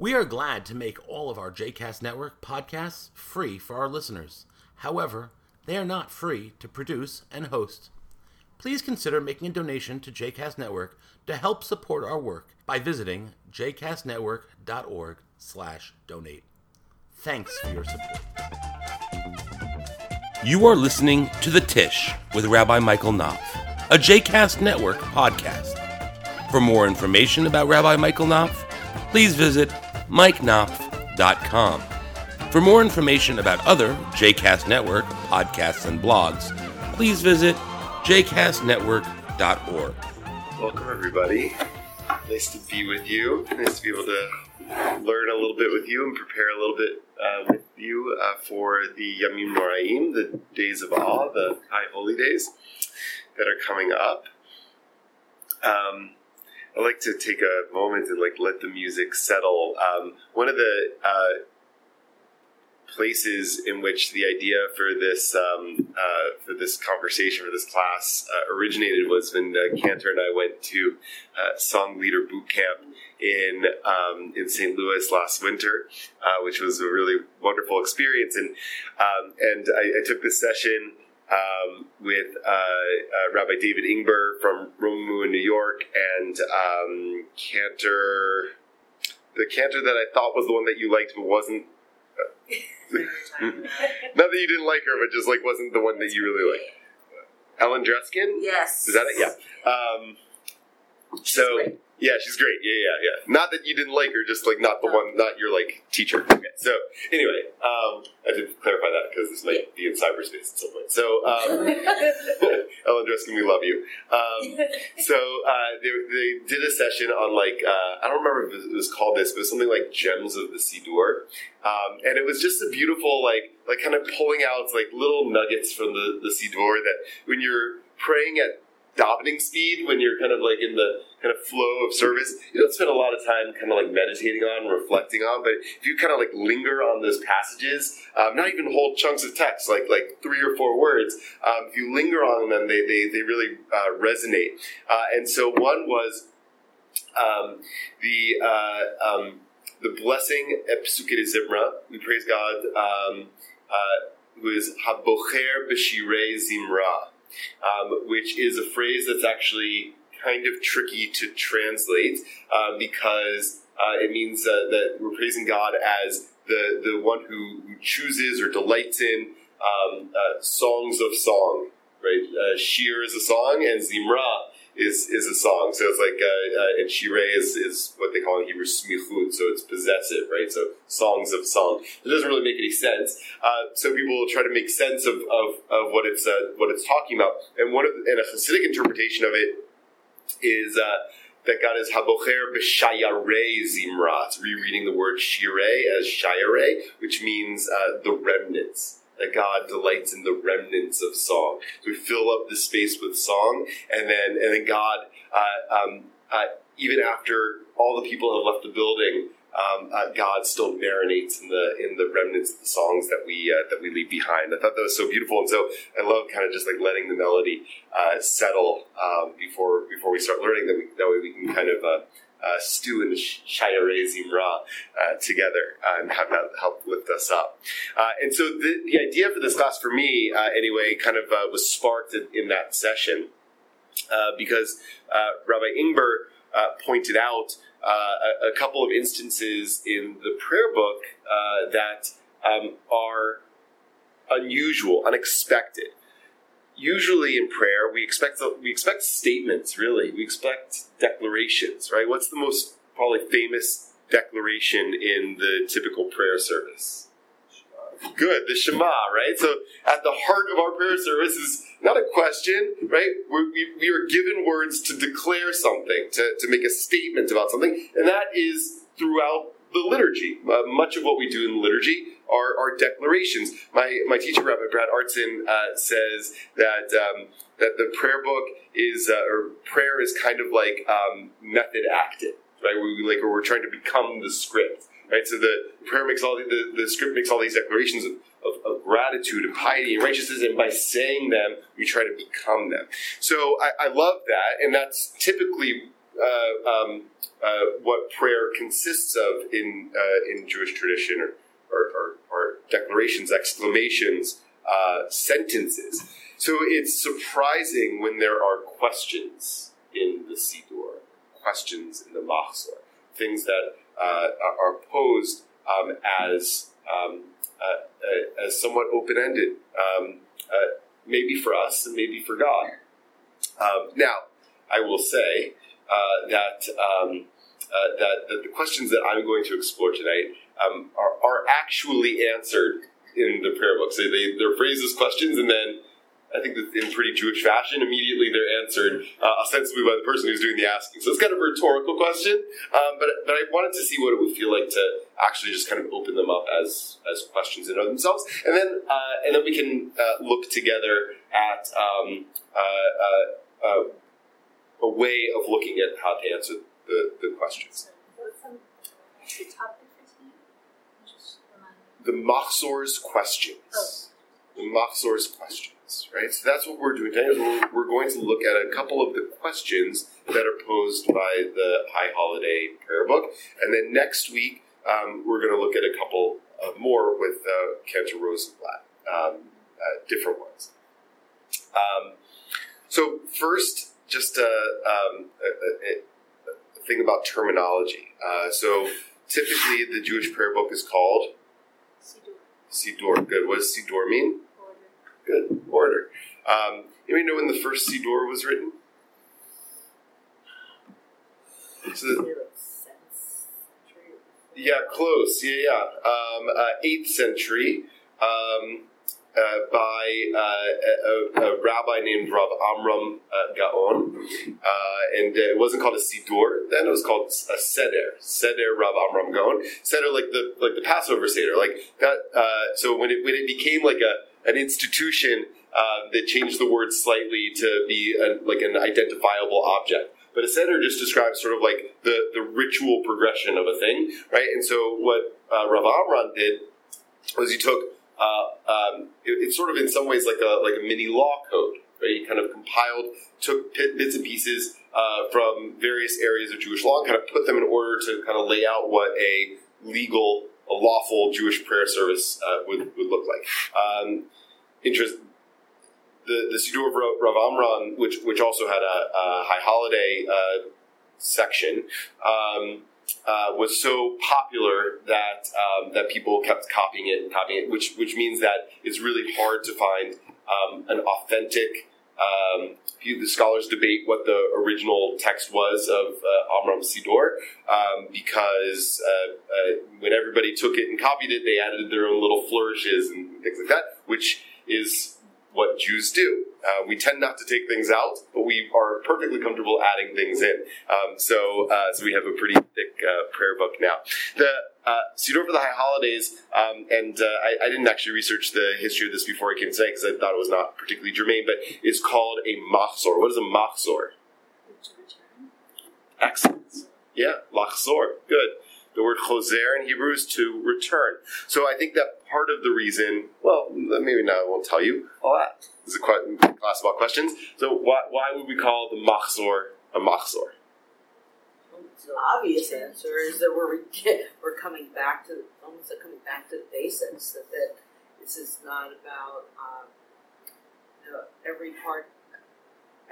We are glad to make all of our JCast Network podcasts free for our listeners. However, they are not free to produce and host. Please consider making a donation to JCast Network to help support our work by visiting jcastnetwork.org slash donate. Thanks for your support. You are listening to The Tish with Rabbi Michael Knopf, a JCast Network podcast. For more information about Rabbi Michael Knopf, please visit mikeknopf.com. For more information about other JCast Network podcasts and blogs, please visit jcastnetwork.org. Welcome, everybody. Nice to be with you. Nice to be able to learn a little bit with you and prepare a little bit uh, with you uh, for the Yamim Noraim, the days of awe, the high holy days that are coming up. Um, I like to take a moment and like let the music settle. Um, one of the uh, places in which the idea for this um, uh, for this conversation for this class uh, originated was when uh, Cantor and I went to uh, Song Leader Boot Camp in um, in St. Louis last winter, uh, which was a really wonderful experience. And um, and I, I, took this session. Um, with uh, Rabbi David Ingber from Romemu in New York and um, Cantor, the Cantor that I thought was the one that you liked but wasn't not that you didn't like her, but just like wasn't the one that you really liked. Ellen Dreskin? Yes. Is that it? Yeah. Um, so yeah, she's great. Yeah, yeah, yeah. Not that you didn't like her, just like not the one, not your like teacher. Okay. So anyway, um, I did clarify that because this might be in cyberspace at some point. So um, Ellen Dreskin, we love you. Um, so uh, they, they, did a session on like uh, I don't remember if it was called this, but it was something like Gems of the Siddur, um, and it was just a beautiful like like kind of pulling out like little nuggets from the the Siddur that when you're praying at davening speed when you're kind of like in the kind of flow of service. You don't spend a lot of time kind of like meditating on, reflecting on, but if you kind of like linger on those passages, um, not even whole chunks of text, like like three or four words, um, if you linger on them, they they, they really uh, resonate. Uh, and so one was um, the uh, um, the blessing at Zimra. We praise God, um, uh, who is Habocher B'Shirei Zimra um, which is a phrase that's actually kind of tricky to translate uh, because uh, it means uh, that we're praising God as the, the one who, chooses or delights in um, uh, songs of song, right? Uh, shir is a song, and zimra is is a song. So it's like uh, uh, and shirei is, is what they call in Hebrew smichut, so it's possessive, right? So songs of song. It doesn't really make any sense. Uh, so people try to make sense of, of, of what it's uh, what it's talking about. And one of and a Hasidic interpretation of it is. Uh, that God is Habocher b'shayarei zimra. It's rereading the word shirei as shayarei, which means uh, the remnants that God delights in the remnants of song. So we fill up the space with song, and then and then God, uh, um, uh, even after all the people have left the building, um, uh, God still marinates in the in the remnants of the songs that we uh, that we leave behind. I thought that was so beautiful, and so I love kind of just like letting the melody uh, settle um, before before we start learning. That we, that way we can kind of uh, uh, stew in the Shayarei Zimra uh, together uh, and have that help lift us up. Uh, and so the, the, idea for this class, for me uh, anyway, kind of uh, was sparked in, in that session because Rabbi Ingber pointed out a, a, couple of instances in the prayer book that um, are unusual, unexpected usually in prayer we expect we expect statements really. We expect declarations right? What's the most probably famous declaration in the typical prayer service? Good the shema right? So at the heart of our prayer service is not a question right? We're, we, we are given words to declare something to, to make a statement about something and that is throughout the liturgy. Uh, much of what we do in the liturgy are, declarations. My, my teacher, Rabbi Brad Artson, uh, says that um, that the prayer book is uh, or prayer is kind of like um, method acting, right? We like we're trying to become the script, right? So the prayer makes all the, the, the script makes all these declarations of, of, of, gratitude and piety and righteousness, and by saying them, we try to become them. So I, I love that, and that's typically uh, um, uh, what prayer consists of in uh, in Jewish tradition, or, or, declarations, exclamations, uh, sentences. So it's surprising when there are questions in the Siddur, questions in the Machzor, things that uh, are posed um, as um, uh, as somewhat open ended, um, maybe for us and maybe for God. Um, now, I will say uh, that, um, uh, that, that the questions that I'm going to explore tonight um, are, are actually answered in the prayer book. So they, they're phrased as questions, and then I think that in pretty Jewish fashion, immediately they're answered uh, ostensibly by the person who's doing the asking. So it's kind of a rhetorical question, um, but but I wanted to see what it would feel like to actually just kind of open them up as as questions in themselves, and then uh, and then we can uh, look together at um, uh, uh, uh, a way of looking at how to answer the, the questions. The Machzor's questions. Oh. The Machzor's questions, right? So that's what we're doing today. We're, we're going to look at a couple of the questions that are posed by the High Holiday Prayer Book, and then next week um, we're going to look at a couple uh, more with uh, Cantor Rosenblatt, um, uh, different ones. Um, so first, just a, um, a, a, a, thing about terminology. Uh, so typically, the Jewish prayer book is called Siddur. Good. What does Siddur mean? Order. Good. Order. Um, anybody know when the first Siddur was written? So the- yeah, close. Yeah, yeah. Um, uh, eighth century. Um, uh, by uh, a, a, rabbi named Rav Amram uh, Gaon, uh, and it wasn't called a Siddur then; it was called a Seder. Seder Rav Amram Gaon. Seder, like the like the Passover Seder, like that. Uh, so when it when it became like a an institution uh, that changed the word slightly to be a, like an identifiable object. But a seder just describes sort of like the, the ritual progression of a thing, right? And so what Rav Amram did was he took uh, um, it, it's sort of in some ways like a like a mini law code. Right? He kind of compiled, took bits and pieces uh, from various areas of Jewish law, and kind of put them in order to kind of lay out what a legal, a lawful Jewish prayer service uh, would, would look like. Um, interest. The, the Siddur of Rav Amram, which which also had a, a high holiday uh, section, um, uh, was so popular that um, that people kept copying it and copying it, which which means that it's really hard to find um, an authentic. Um, the scholars debate what the original text was of uh, Amram Siddur um, because uh, uh, when everybody took it and copied it, they added their own little flourishes and things like that, which is what Jews do. Uh, we tend not to take things out, but we are perfectly comfortable adding things in. Um, so, uh, so we have a pretty thick uh, prayer book now. The uh, Siddur for the High Holidays, um, and uh, I, I, didn't actually research the history of this before I came today because I thought it was not particularly germane, but it's called a Machzor. What is a Machzor? Excellent. Yeah, Machzor. Good. The word choser in Hebrew is to return. So I think that part of the reason, well, maybe now I won't tell you all that. This is a class about questions. So why, why would we call the machzor a machzor? The obvious answer is that we're we're coming back to almost like coming back to the basics. That, that this is not about um, you know, every part,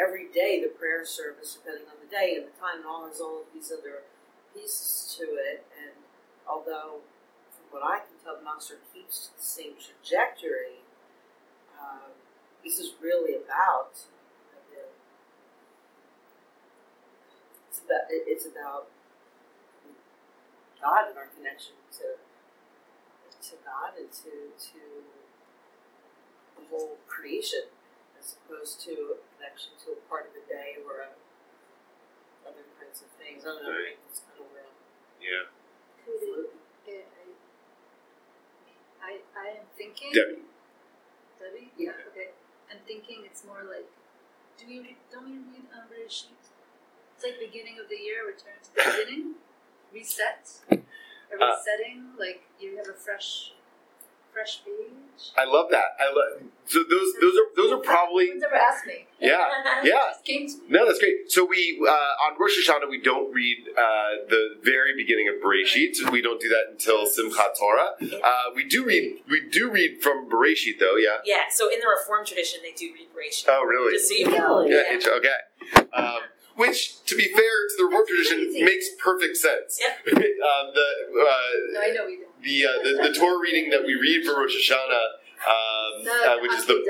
every day the prayer service, depending on the day and the time, and all has all of these other pieces to it. And although, from what I can tell, the Machzor keeps the same trajectory, um, this is really about. It's about, it's about God and our connection to to God and to to the whole creation, as opposed to a connection to a part of the day or a other kinds of things. I don't know. Right. It's kind of real. Yeah. I, I am thinking. Debbie. Debbie? Yeah. Okay. I'm thinking it's more like. Do we read, don't we read um, Bereshit? It's like beginning of the year, return to the beginning, reset, a Uh, resetting. like you have a fresh, fresh page. I love that. I love so those those are those are probably No one's ever asked me. yeah yeah. It just came to me. No, that's great. So we uh, on Rosh Hashanah we don't read uh, the very beginning of Bereshit. We don't do that until Simchat Torah. Uh, we do read we do read from Bereshit though. Yeah. Yeah, so in the Reformed tradition, they do read Bereshit. Oh, really? Just so you know. Yeah. Yeah. Okay. Um, which, to be fair to the Reformed That's tradition, crazy. makes perfect sense. Yep. um, the No, uh, I know we don't. The, uh, the the Torah reading that we read for Rosh Hashanah, um, uh, which is the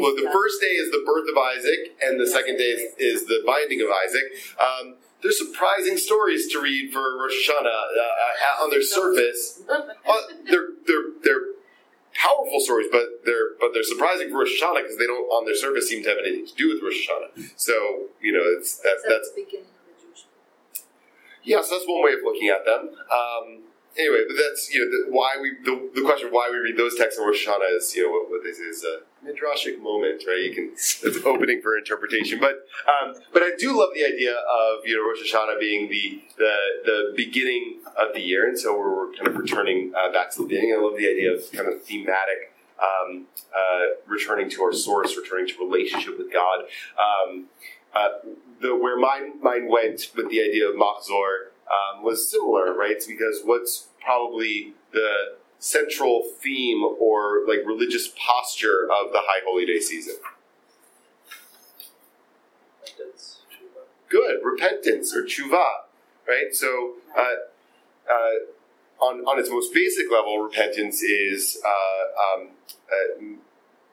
well, the first day is the birth of Isaac, and the second day is, is the binding of Isaac. Um, there's surprising stories to read for Rosh Hashanah uh, uh, on their surface. Uh, they're they're they're powerful stories, but they're but they're surprising for Rosh Hashanah because they don't on their surface seem to have anything to do with Rosh Hashanah. So you know, it's that's that's that's the beginning of the Jewish. Yes, that's one way of looking at them. Um, anyway, but that's you know the, why we the, the question of why we read those texts in Rosh Hashanah is you know what, what they say is a midrashic moment, right? You can it's opening for interpretation, but um, but I do love the idea of you know Rosh Hashanah being the the, the beginning of the year, and so we're, we're kind of returning uh, back to the beginning. I love the idea of kind of thematic. Um, uh, returning to our source, returning to relationship with God. Um, uh, the where my mind went with the idea of Machzor um, was similar, right? It's because what's probably the central theme or like religious posture of the High Holy Day season? Good repentance or tshuva, right? So. Uh, uh, on, on its most basic level, repentance is uh, um, uh,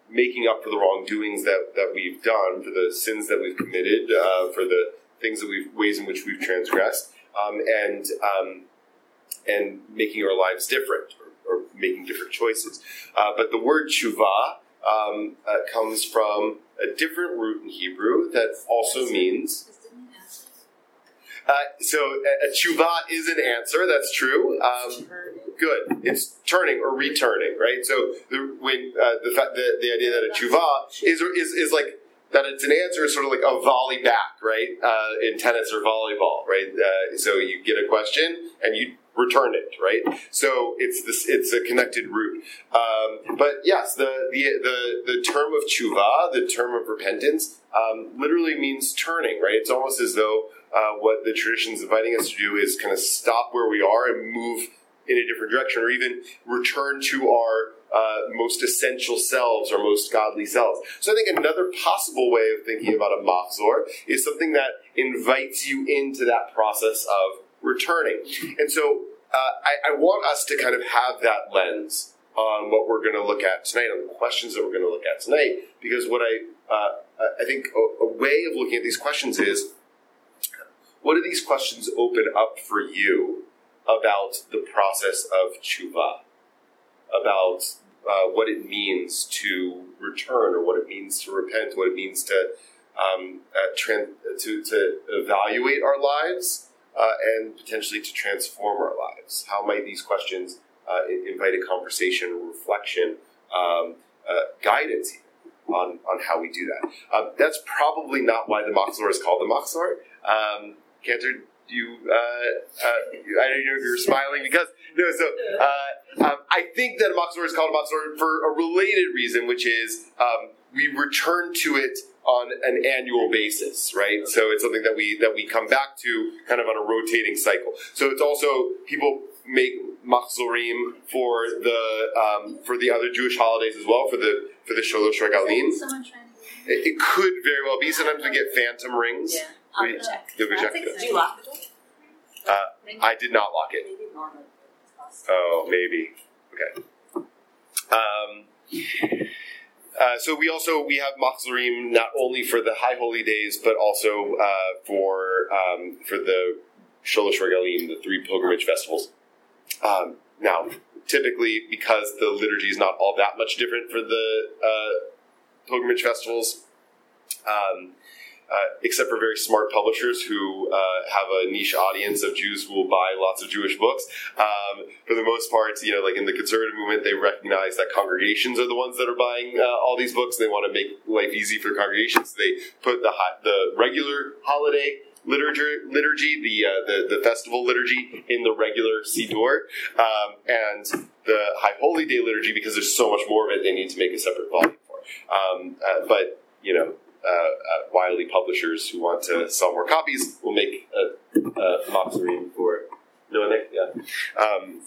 making up for the wrongdoings that, that we've done, for the sins that we've committed, uh, for the things that we've ways in which we've transgressed, um, and um, and making our lives different or, or making different choices. Uh, but the word tshuva um, uh, comes from a different root in Hebrew that also means. Just didn't ask. Uh, so a, a tshuva is an answer. That's true. Um, good. It's turning or returning, right? So the, when uh, the, the the idea that a tshuva is is is like that it's an answer is sort of like a volley back, right? Uh, in tennis or volleyball, right? Uh, so you get a question and you return it, right? So it's this it's a connected root. Um, but yes, the, the the the term of tshuva, the term of repentance, um, literally means turning, right? It's almost as though uh, what the tradition is inviting us to do is kind of stop where we are and move in a different direction, or even return to our uh, most essential selves, or most godly selves. So I think another possible way of thinking about a machzor is something that invites you into that process of returning. And so uh, I, I want us to kind of have that lens on what we're going to look at tonight, on the questions that we're going to look at tonight, because what I uh, I think a, a way of looking at these questions is what do these questions open up for you about the process of tshuva, about uh, what it means to return, or what it means to repent, what it means to um, uh, to, to evaluate our lives uh, and potentially to transform our lives. How might these questions uh, invite a conversation, reflection, um, uh, guidance on, on how we do that? That's probably not why the Machzor is called the Machzor. Um, Cantor, you, uh, uh, I don't know if you're smiling because, no, so uh, um, I think that a Machzor is called a Machzor for a related reason, which is um, we return to it on an annual basis, right? So it's something that we that we come back to kind of on a rotating cycle. So it's also people make machzorim for the um, for the other Jewish holidays as well for the for the Sholosh Regalim. It, it could very well be. Sometimes we get phantom rings. Yeah, I'll We- check. You'll go check Did you lock the door? Uh. I did not lock it. Oh, maybe. Okay. Um, uh, so we also we have machzorim not only for the high holy days, but also uh, for um, for the Sholosh Regalim, the three pilgrimage festivals. Um, now, typically, because the liturgy is not all that much different for the uh, pilgrimage festivals, um, uh, except for very smart publishers who uh, have a niche audience of Jews who will buy lots of Jewish books. Um, for the most part, you know, like in the conservative movement, they recognize that congregations are the ones that are buying uh, all these books. They want to make life easy for congregations. They put the the regular holiday liturgy, liturgy the, uh, the the festival liturgy in the regular Siddur, um, and the High Holy Day liturgy because there's so much more of it. They need to make a separate volume for. Um, uh, but you know, uh, uh, Wiley publishers who want to sell more copies will make a, a for no yeah, um,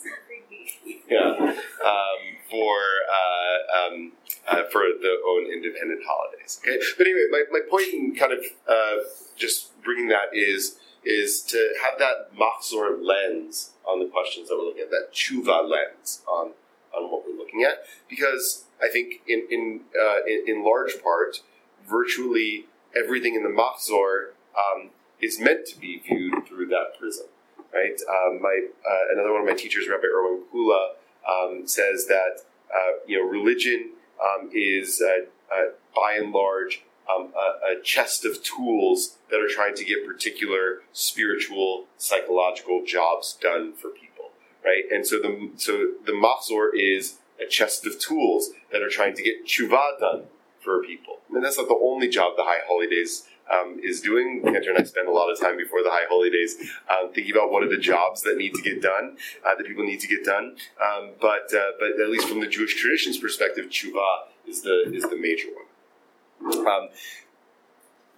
yeah, um, for uh, um, uh, for the own independent holidays. Okay, but anyway, my, my point in kind of uh, just bringing that is is to have that Machzor lens on the questions that we're looking at, that tshuva lens on on what we're looking at, because I think in in uh, in, in, large part, virtually everything in the Machzor um, is meant to be viewed through that prism. Right. Um, my uh, another one of my teachers, Rabbi Irwin Kula, um, says that uh, you know religion um, is uh, by and large um, a, a, chest of tools that are trying to get particular spiritual, psychological jobs done for people, right? And so the so the machzor is a chest of tools that are trying to get tshuva done for people. mean, that's not the only job the High Holidays um, is doing. Cantor and I spend a lot of time before the High Holidays um, thinking about what are the jobs that need to get done, uh, that people need to get done. Um, but uh, but at least from the Jewish tradition's perspective, tshuva is the is the major one. Um,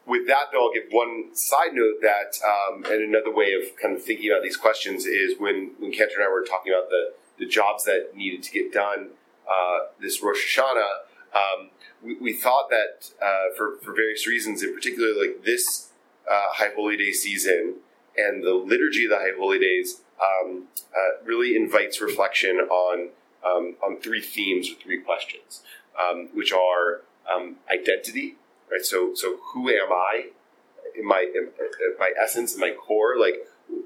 with that, though, I'll give one side note that, um, and another way of kind of thinking about these questions is when, when Cantor and I were talking about the, the jobs that needed to get done uh, this Rosh Hashanah, um, we, we, thought that uh, for, for various reasons, in particular, like this uh, High Holy Day season and the liturgy of the High Holy Days um, uh, really invites reflection on, um, on three themes or three questions, um, which are um, identity, right? So, so who am I? In my in, my essence, in my core, like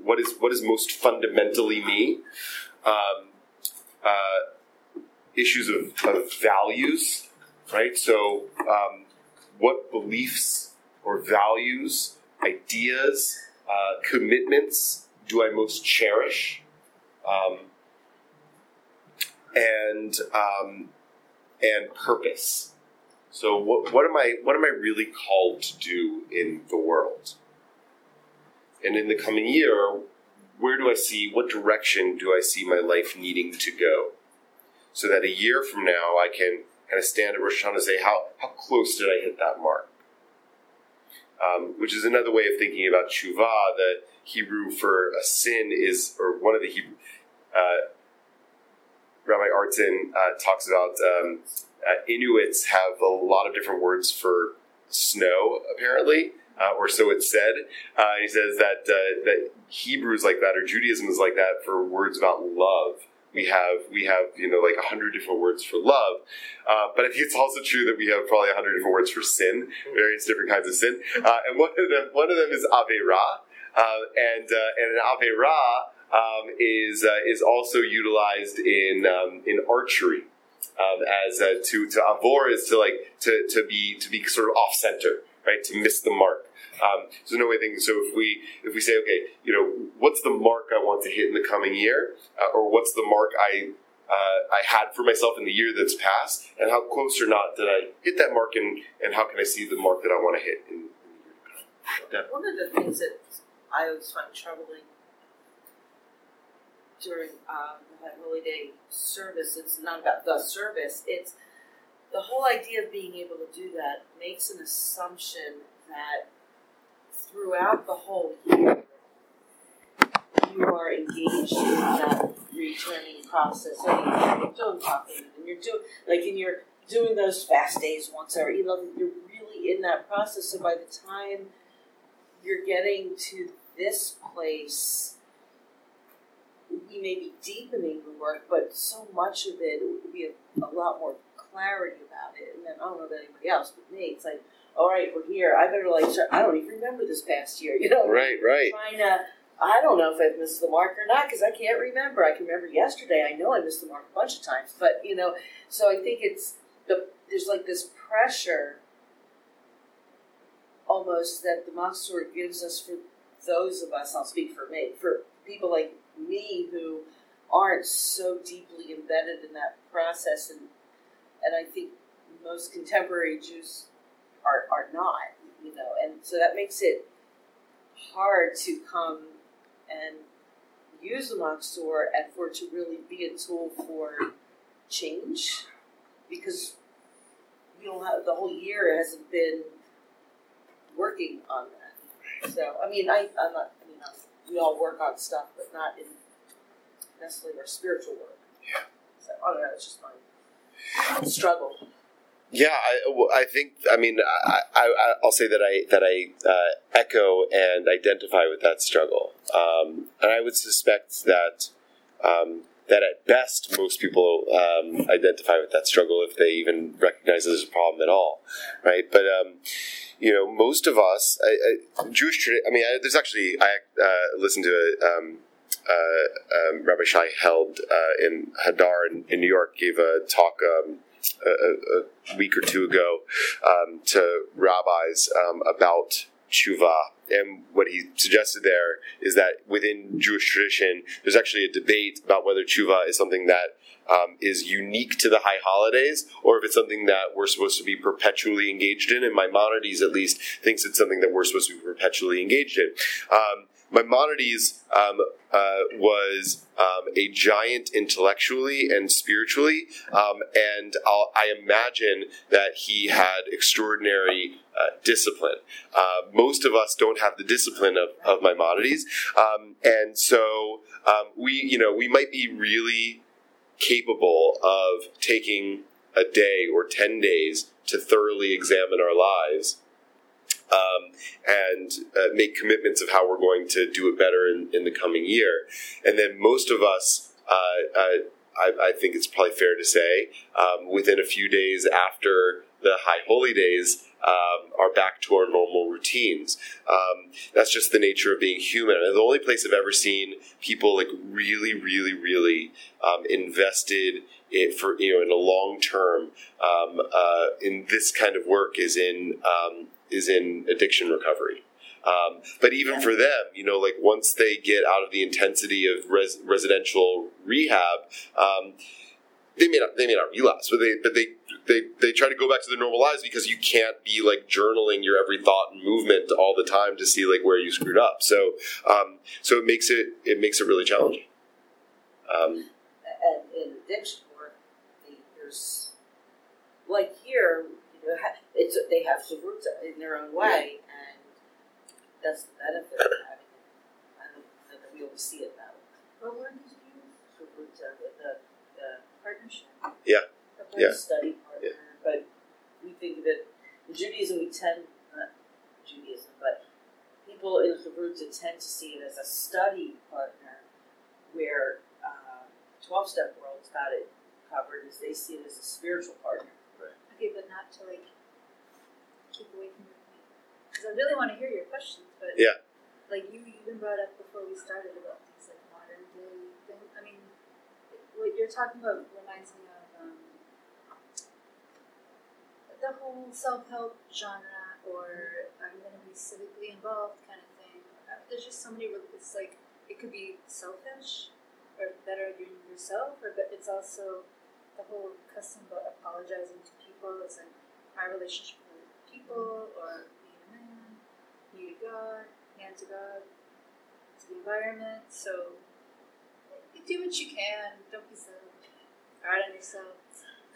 what is what is most fundamentally me? Um, uh, issues of, of, values, right? So, um, what beliefs or values, ideas, uh, commitments do I most cherish? Um, and um, and purpose so what, what am I what am I really called to do in the world? And in the coming year, where do I see what direction do I see my life needing to go? So that a year from now I can kind of stand at Rosh Hashanah and say, how, how close did I hit that mark? Um, which is another way of thinking about tshuva. The Hebrew for a sin is, or one of the Hebrew, uh, Rabbi Artson uh, talks about um, uh, Inuits have a lot of different words for snow, apparently, uh, or so it's said. Uh, he says that uh, that Hebrew is like that, or Judaism is like that for words about love. We have we have you know like a hundred different words for love, uh, but I think it's also true that we have probably a hundred different words for sin, various different kinds of sin, uh, and one of them one of them is avera, and and an avera um, is is also utilized in um, in archery um, as uh, to to avor is to like to to be to be sort of off center, right? To miss the mark. Um, so no way thinking. So if we if we say, okay, you know, what's the mark I want to hit in the coming year, uh, or what's the mark I uh, I had for myself in the year that's passed, and how close or not did I hit that mark, and, and how can I see the mark that I want to hit in, in the year to come? One of the things that I always find troubling during uh, the Holy Day service. It's not about the service. It's the whole idea of being able to do that makes an assumption that throughout the whole year you are engaged in that returning process. And you're doing and you're doing like, and you're doing those fast days once every. You know, you're really in that process. So by the time you're getting to this place we may be deepening the work, but so much of it would be a, a, lot more clarity about it. And then I don't know about anybody else, but me, it's like, all right, we're here. I better like, start, I don't even remember this past year, you know? Right, right. Trying to, I don't know if I've missed the mark or not because I can't remember. I can remember yesterday. I know I missed the mark a bunch of times, but you know, so I think it's the there's like this pressure almost that the Machzor gives us for those of us. I'll speak for me for people like me who aren't so deeply embedded in that process, and and I think most contemporary Jews are are not, you know, and so that makes it hard to come and use the Machzor and for it to really be a tool for change because we don't have the whole year hasn't been working on that. So I mean, I I'm not. I mean, we all work on stuff, but not in necessarily our spiritual work. Yeah. So I don't know. It's just my struggle. Yeah, I, I think. I mean, I, I, I'll say that I that I uh, echo and identify with that struggle, um, and I would suspect that um, that at best most people um, identify with that struggle if they even recognize it as a problem at all, right? But um, you know, most of us, I, I, Jewish. I mean, there's actually I uh, listened to a. Um, uh, um, Rabbi Shai Held uh, in Hadar in, in, New York gave a talk a, a, week or two ago um, to rabbis um, about tshuva. And what he suggested there is that within Jewish tradition, there's actually a debate about whether tshuva is something that um, is unique to the high holidays, or if it's something that we're supposed to be perpetually engaged in. And Maimonides, at least, thinks it's something that we're supposed to be perpetually engaged in. Um, Maimonides um, uh, was um, a giant intellectually and spiritually, um, and I'll, i imagine that he had extraordinary uh, discipline. Uh, most of us don't have the discipline of, of Maimonides, um, and so um, we, you know, we might be really capable of taking a day or ten days to thoroughly examine our lives um, and uh, make commitments of how we're going to do it better in, in the coming year. And then most of us, uh, uh, I, I, think it's probably fair to say, um, within a few days after the high holy days, um, are back to our normal routines. Um, that's just the nature of being human. And the only place I've ever seen people like really, really, really um, invested it for you know in a long term um, uh, in this kind of work is in um, is in addiction recovery. Um, but even for them, you know, like once they get out of the intensity of res- residential rehab, um, they may not they may not relapse, but they but they, they they try to go back to their normal lives because you can't be like journaling your every thought and movement all the time to see like where you screwed up. So um, so it makes it it makes it really challenging. Um, and in addiction work, there's like here it's they have Chavruta in their own way, and that's the benefit of having it. I don't know that we always see it that way. What word did you use? Chavruta, the, the, the partnership. Yeah. The yeah. study partner, yeah. but we think of it in Judaism. We tend not Judaism, but people in Chavruta tend to see it as a study partner, where uh, twelve step world's got it covered. Is they see it as a spiritual partner. Okay, but not to like keep away from. Because I really want to hear your questions, but yeah, like you even brought up before we started about these like modern day things. I mean, what you're talking about reminds me of um, the whole self help genre, or I'm going to be civically involved kind of thing. Uh, there's just so many. It's like it could be selfish or better yourself, or but it's also the whole custom about apologizing to people. It's like my relationship people or being a man, you to God, hand to God, to the environment. So do what you can. Don't be so hard on yourself.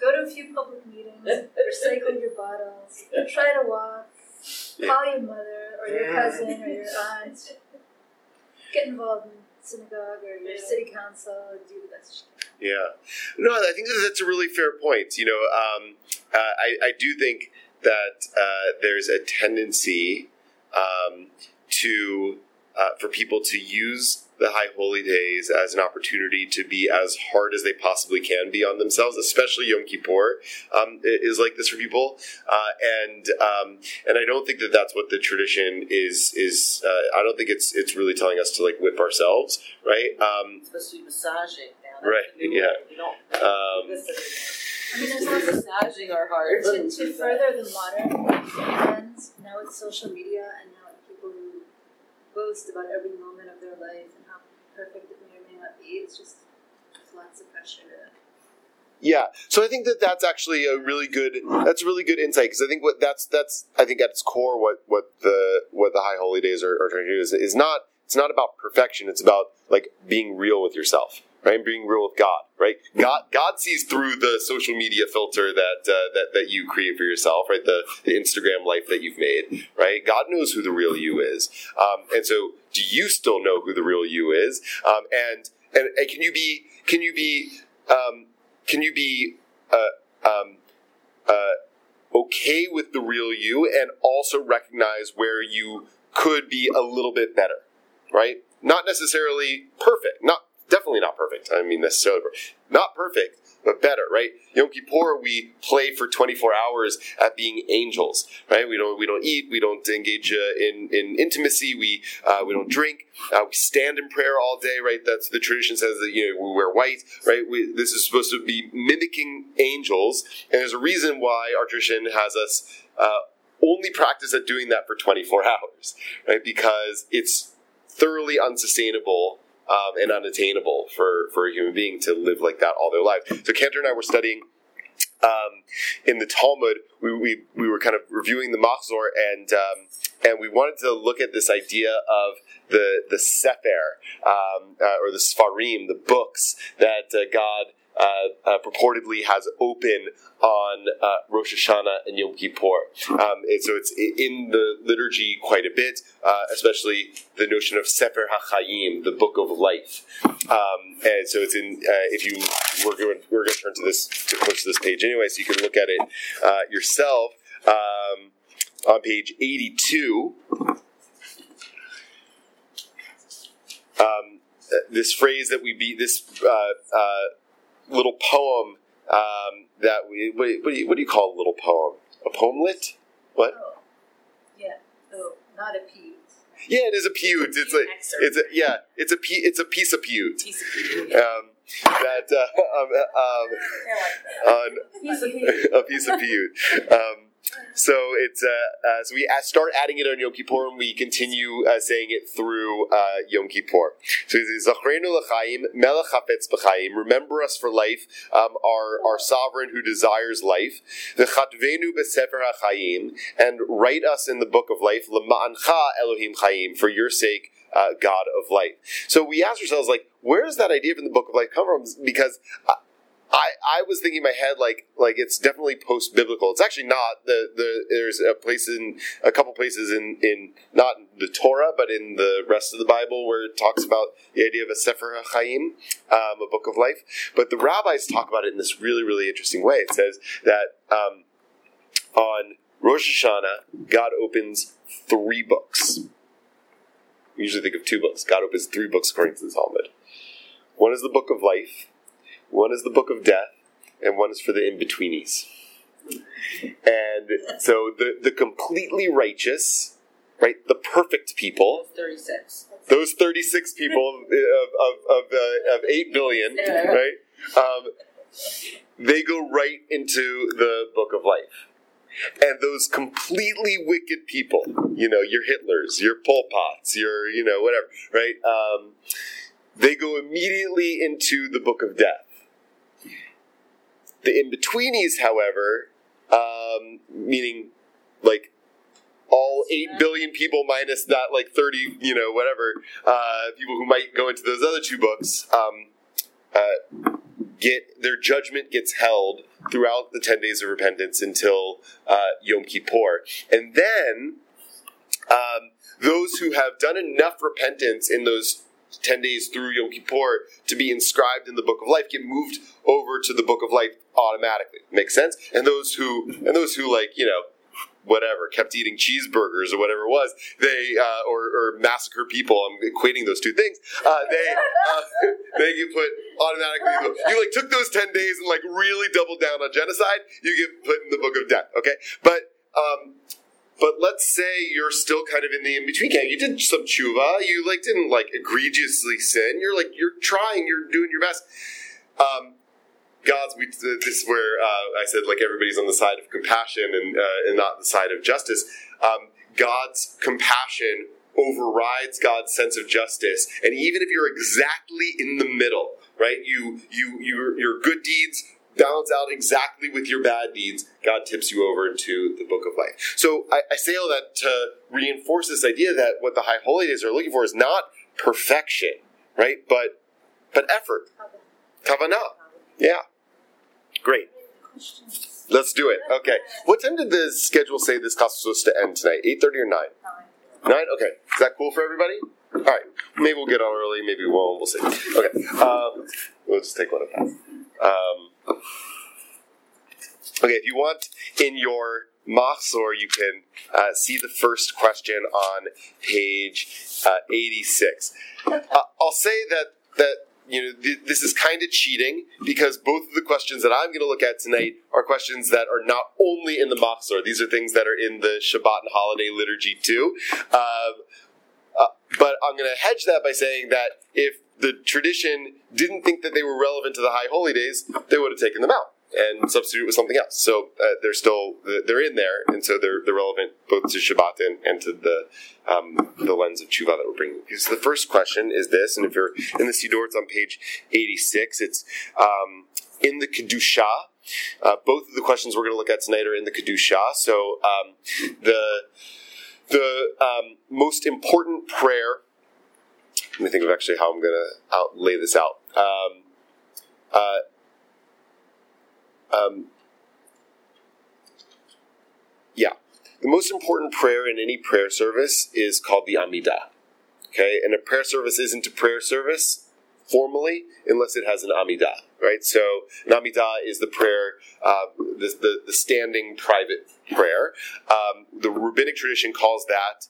Go to a few public meetings. recycle your bottles. Try to walk. Call your mother or your cousin or your aunt. Get involved in synagogue or your city council. and Do the best you can. Yeah, no, I think that's a really fair point. You know, um, uh, I, I do think that uh, there's a tendency um, to uh, for people to use the high holy days as an opportunity to be as hard as they possibly can be on themselves, especially Yom Kippur um, is like this for people, uh, and um, and I don't think that that's what the tradition is is. Uh, I don't think it's it's really telling us to like whip ourselves, right? Um, it's supposed to be massaging. right. Yeah. I mean, there's also massaging our heart. To, to further the modern trends, now it's social media and now people who boast about every moment of their life and how perfect it may or may not be, it's just there's lots of pressure to yeah, so I think that that's actually a really good that's a really good insight because I think what that's that's I think at its core what what the what the high holy days are, are trying to do is, is not it's not about perfection. It's about like being real with yourself, right? Being real with God, right? God God sees through the social media filter that uh, that that you create for yourself, right? The the Instagram life that you've made, right? God knows who the real you is, um, and so do you still know who the real you is? Um, and, and and can you be can you be um, can you be uh, um, uh, okay with the real you and also recognize where you could be a little bit better, right? Not necessarily perfect, not definitely not perfect. I mean necessarily not perfect, but better, right? Yom Kippur, we play for 24 hours at being angels, right? We don't we don't eat, we don't engage uh, in in intimacy, we uh, we don't drink, uh, we stand in prayer all day, right? That's the tradition says that you know we wear white, right? We, this is supposed to be mimicking angels, and there's a reason why our tradition has us. Uh, only practice at doing that for 24 hours, right? Because it's thoroughly unsustainable um, and unattainable for, for a human being to live like that all their life. So Cantor and I were studying um, in the Talmud. We, we, we were kind of reviewing the Machzor and um, and we wanted to look at this idea of the the Sefer um, uh, or the Sfarim, the books that uh, God uh, uh, purportedly has open on uh, Rosh Hashanah and Yom Kippur. Um, and so it's in the liturgy quite a bit, uh, especially the notion of Sefer HaChaim, the book of life. Um, and so it's in, uh, if you, we're going, we're going to turn to this, to close to this page anyway, so you can look at it uh, yourself. Um, on page 82, um, this phrase that we beat, this little poem um, that we what, what, do you, what do you call a little poem? A poemlet? What? Oh, yeah. Oh, not a piece. Yeah, it is a piyut. It's a, Excerpt. it's a, yeah, it's a, pe- it's a piece of piyut. Piece of- Um, that uh, um, um, on Piece of paper. a piece of piyut. Um, so it's uh, uh, so we start adding it on Yom Kippur and we continue uh, saying it through uh, Yom Kippur. So Zachrenu l'chaim, melech hafetz b'chaim. Remember us for life, um, our our sovereign who desires life. V'chatvenu b'sefer ha'chaim, and write us in the book of life. L'ma'ancha Elohim chaim, for your sake. Uh, God of life. So we ask ourselves, like, where does that idea from the Book of Life come from? Because I, I was thinking in my head like like it's definitely post biblical. It's actually not. The the there's a place in a couple places in in not in the Torah but in the rest of the Bible where it talks about the idea of a Sefer HaChaim, um, a book of life. But the rabbis talk about it in this really really interesting way. It says that um, on Rosh Hashanah, God opens three books. We usually think of two books. God opens three books according to the Talmud. One is the book of life. One is the book of death, and one is for the in betweenies. And so the, the completely righteous, right, the perfect people, 36. those 36 people of, of, of, uh, of 8 billion, right, um, they go right into the book of life. And those completely wicked people, you know, your Hitlers, your Pol Pots, your, you know, whatever, right? Um, they go immediately into the book of death. The in betweenies, however, um, meaning like all 8 billion people minus that like 30, you know, whatever, uh, people who might go into those other two books, um, uh, get their judgment gets held throughout the 10 days of repentance until uh, Yom Kippur. And then um, those who have done enough repentance in those 10 days through Yom Kippur to be inscribed in the book of life get moved over to the book of life automatically. Makes sense? And those who, and those who like, you know, whatever, kept eating cheeseburgers or whatever it was, they, uh, or, or massacre people, I'm equating those two things, uh, they, uh, they get put automatically, you like took those 10 days and like really doubled down on genocide, you get put in the book of death, okay? But, um, but let's say you're still kind of in the in between camp. You did some tshuva. You like didn't like egregiously sin. You're like you're trying. You're doing your best. Um, God's. We, this is where uh, I said like everybody's on the side of compassion and uh, and not the side of justice. Um, God's compassion overrides God's sense of justice, and even if you're exactly in the middle, right? You you your your good deeds balance out exactly with your bad deeds, God tips you over into the book of life. So I, I say all that to reinforce this idea that what the high holy days are looking for is not perfection, right? But but effort, kavanah. Yeah, great. Let's do it. Okay. What time did the schedule say this class was supposed to end tonight? Eight thirty or nine? Nine. Okay. Is that cool for everybody? All right. Maybe we'll get on early. Maybe we won't. We'll see. Okay. Um, we'll just take one at a time. Um, okay. If you want in your Machzor, you can uh, see the first question on page uh, 86. Uh, I'll say that that you know th- this is kind of cheating because both of the questions that I'm going to look at tonight are questions that are not only in the Machzor. These are things that are in the Shabbat and holiday liturgy too. Um, uh, but I'm going to hedge that by saying that if the tradition didn't think that they were relevant to the high holy days, they would have taken them out and substitute with something else. So uh, they're still they're in there, and so they're they're relevant both to Shabbat and, and to the um, the lens of tshuva that we're bringing. Because the first question is this, and if you're in the Siddur, it's on page 86. It's um, in the kedusha. Uh, both of the questions we're going to look at tonight are in the kedusha. So um, the the um, most important prayer. Let me think of actually how I'm going to out, lay this out. Um, uh, um, yeah, the most important prayer in any prayer service is called the Amidah. Okay, and a prayer service isn't a prayer service formally unless it has an Amidah, right? So an Amidah is the prayer, uh, the, the, the standing private prayer. Um, the rabbinic tradition calls that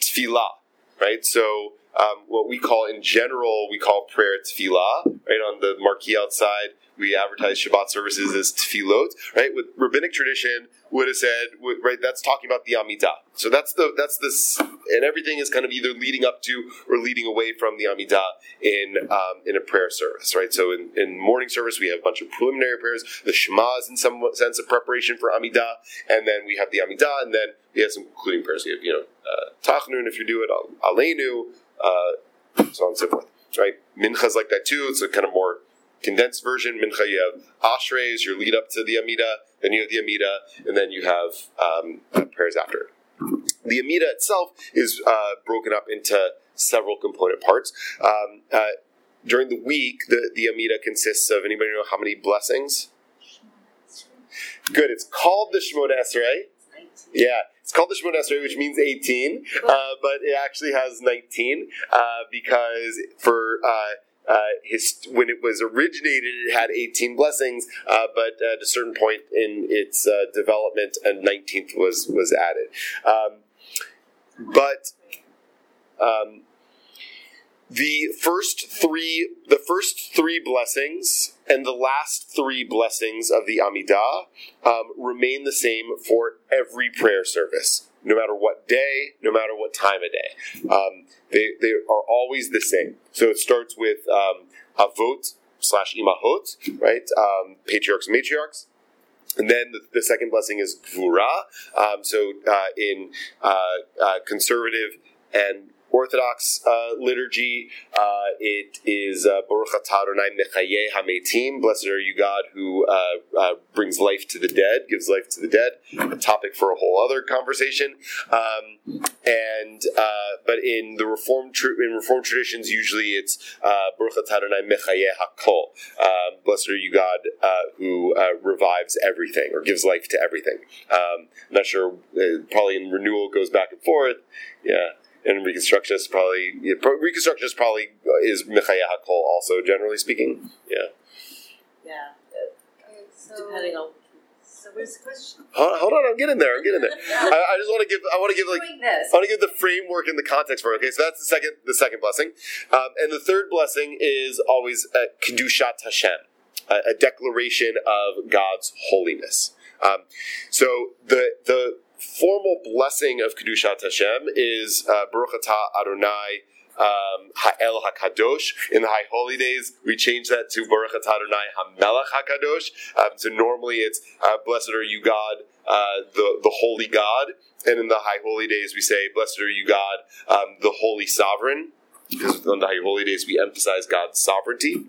tefillah, right? So um, what we call in general, we call prayer tefillah, right? On the marquee outside, we advertise Shabbat services as tefillot, right? With rabbinic tradition, would have said, right? That's talking about the Amidah. So that's the that's this, and everything is kind of either leading up to or leading away from the Amidah in um, in a prayer service, right? So in, in morning service, we have a bunch of preliminary prayers. The Shema is in some sense of preparation for Amidah, and then we have the Amidah, and then we have some concluding prayers. We have you know uh, Tachnun if you do it, Aleinu, uh, so on and so forth, right? Mincha's like that too. It's a kind of more condensed version. Mincha, you have Ashrays, your lead up to the Amida, then you have the Amida, and then you have um, prayers after. The Amida itself is uh, broken up into several component parts. Um, uh, during the week, the, the Amida consists of anybody know how many blessings? Good. It's called the Shemona Esrei. Yeah, it's called the Shemona Esrei, which means 18, uh, but it actually has 19 uh, because for uh, uh, his, when it was originated, it had 18 blessings, uh, but at a certain point in its uh, development, a 19th was was added. Um, but um, the first three, the first three blessings and the last three blessings of the Amidah um, remain the same for every prayer service, no matter what day, no matter what time of day. Um, they, they are always the same. So it starts with um, avot slash imahot, right? Um, patriarchs matriarchs. And then the, the second blessing is gvura. Um, so uh, in uh, uh, conservative and Orthodox uh, liturgy. Uh, it is uh, Baruch atah Adonai mechayeh hametim. Blessed are you, God, who uh, uh, brings life to the dead, gives life to the dead. A topic for a whole other conversation. Um, and uh, but in the Reformed in Reformed traditions, usually it's Baruch atah Adonai mechayeh hakol. Um, blessed are you, God, who revives everything or gives life to everything. Um, not sure. probably in renewal goes back and forth. Yeah and Reconstructionist probably yeah, Reconstructionist probably is mechayeh hakol also generally speaking. Yeah. Yeah. Okay, so, Depending on so where's the question? Hold, hold on, I'm getting there. I'm getting there. I, I just want to give. I want to give like. I want to give the framework and the context for it. Okay, so that's the second, the second blessing, um, and the third blessing is always a kedushat Hashem, a, a declaration of God's holiness. Um, so the the formal blessing of Kedushat Hashem is uh, Baruch Atah Adonai um, Ha'el HaKadosh. In the High Holy Days, we change that to Baruch Atah Adonai HaMelech HaKadosh. Um, so normally it's uh, Blessed are you God, uh, the, the Holy God. And in the High Holy Days, we say, Blessed are you God, um, the Holy Sovereign. Because on the High Holy Days, we emphasize God's sovereignty.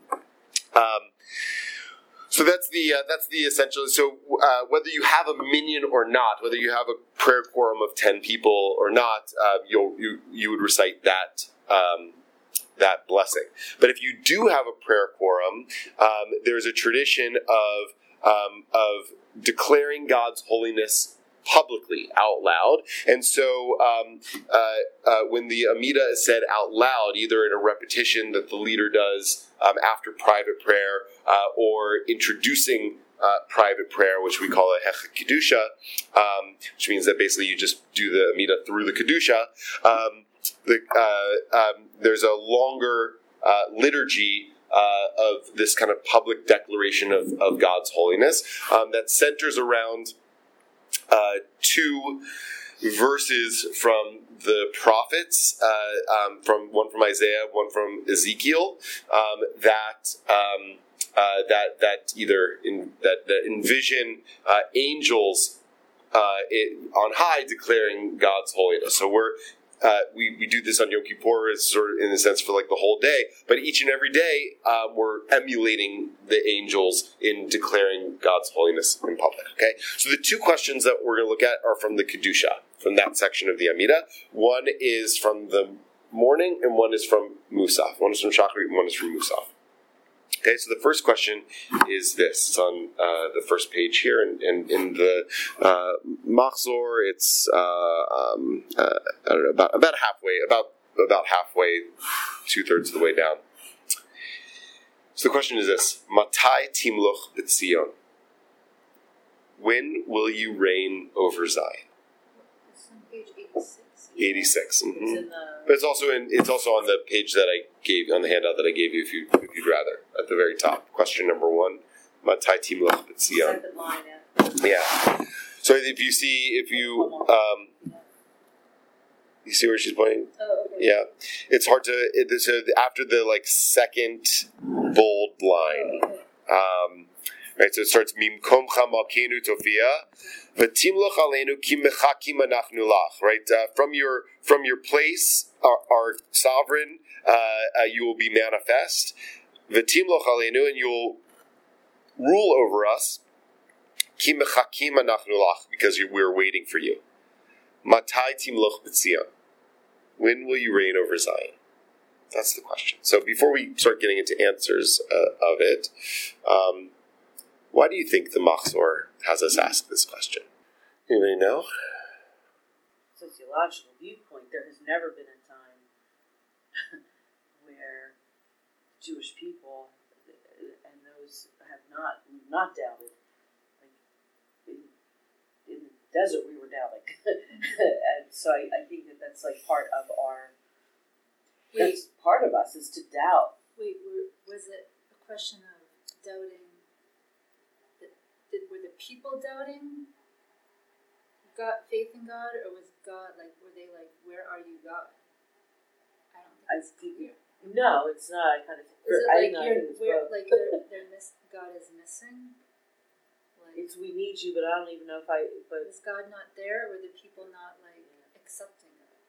Um, so that's the uh, that's the essential. So uh, whether you have a minyan or not, whether you have a prayer quorum of ten people or not, uh, you'll, you you would recite that um, that blessing. But if you do have a prayer quorum, um, there's a tradition of um, of declaring God's holiness publicly out loud. And so um, uh, uh, when the Amida is said out loud, either in a repetition that the leader does um, after private prayer uh, or introducing uh, private prayer, which we call a Heicha Kedusha, um, which means that basically you just do the Amida through the Kedusha. Um, the, uh, um, there's a longer uh, liturgy uh, of this kind of public declaration of, of God's holiness um, that centers around uh, two verses from the prophets, uh, um, from one from Isaiah, one from Ezekiel, um, that uh, that that either in, that, that envision uh, angels uh, it, on high declaring God's holiness. So we're uh, we, we do this on Yom Kippur as sort of in a sense for like the whole day, but each and every day um, we're emulating the angels in declaring God's holiness in public. Okay, so the two questions that we're going to look at are from the Kedusha, from that section of the Amida. One is from the morning, and one is from Musaf. One is from Shachrit, and one is from Musaf. Okay, so the first question is this. It's on uh, the first page here, and, in the uh, Machzor, it's uh, um, uh, I don't know about about halfway, about about halfway, two thirds of the way down. So the question is this: Matai timluch b'tzion? When will you reign over Zion? It's on page 86. 86 mhm. It's the But it's also in it's also on the page that I gave on the handout that I gave you if you if you'd rather at the very top. Question number one. Matai timluch b'tzion? Yeah. So if you see, if you um, you see where she's pointing, Oh, okay. yeah, it's hard to. It, so after the like second bold line, um, right? So it starts mimkomcha malkenu tofia, Right uh, from your from your place, our, our sovereign, uh, uh, you will be manifest. V'timloch aleinu, and you'll rule over us. Ki because you, we're waiting for you. Matai timloch. When will you reign over Zion? That's the question. So before we start getting into answers uh, of it, um, why do you think the Machzor has us ask this question? Anybody know? sociological viewpoint, there has never been a time where Jewish people and those have not not doubted. Like in, in the desert, we were doubting, and so I, I think that that's like part of our. That's part of us is to doubt. Wait, was it a question of doubting? That, did, were the people doubting God, faith in God, or was God like, were they like, where are you, God? I don't think I it's think- clear. No, it's not. I kind of. Is it like think I you're, it's where, like they're, they're miss, God is missing? Like, It's we need you, but I don't even know if I. But is God not there, or were the people not like accepting God?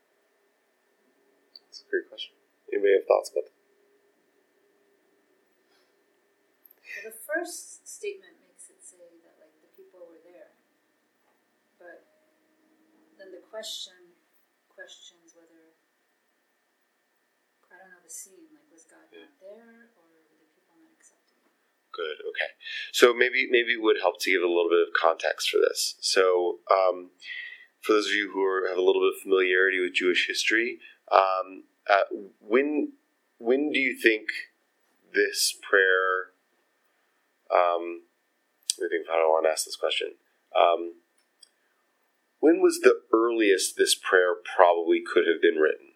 That's a great question. Anybody have thoughts about that? Well, the first statement makes it say that like the people were there, but then the question questions whether I don't know the scene. Like, was God not there, or were the people not accepting? Good. Okay. So maybe maybe it would help to give a little bit of context for this. So um, for those of you who are, have a little bit of familiarity with Jewish history, um, uh, when when do you think this prayer? Um, let me think of how I want to ask this question. Um, when was the earliest this prayer probably could have been written?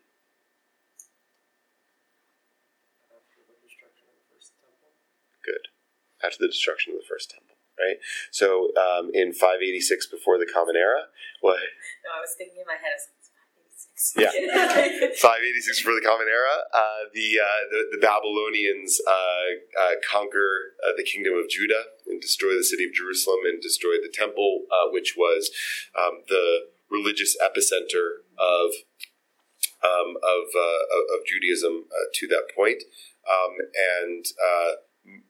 Good. After the destruction of the first temple, right? So um, in 586 before the Common Era, what? No, I was thinking in my head, Yeah. 586. for the Common Era, uh, the, uh, the the Babylonians uh, uh, conquer uh, the kingdom of Judah and destroy the city of Jerusalem and destroy the temple, uh, which was um, the religious epicenter of um, of, uh, of of Judaism uh, to that point, um, and uh,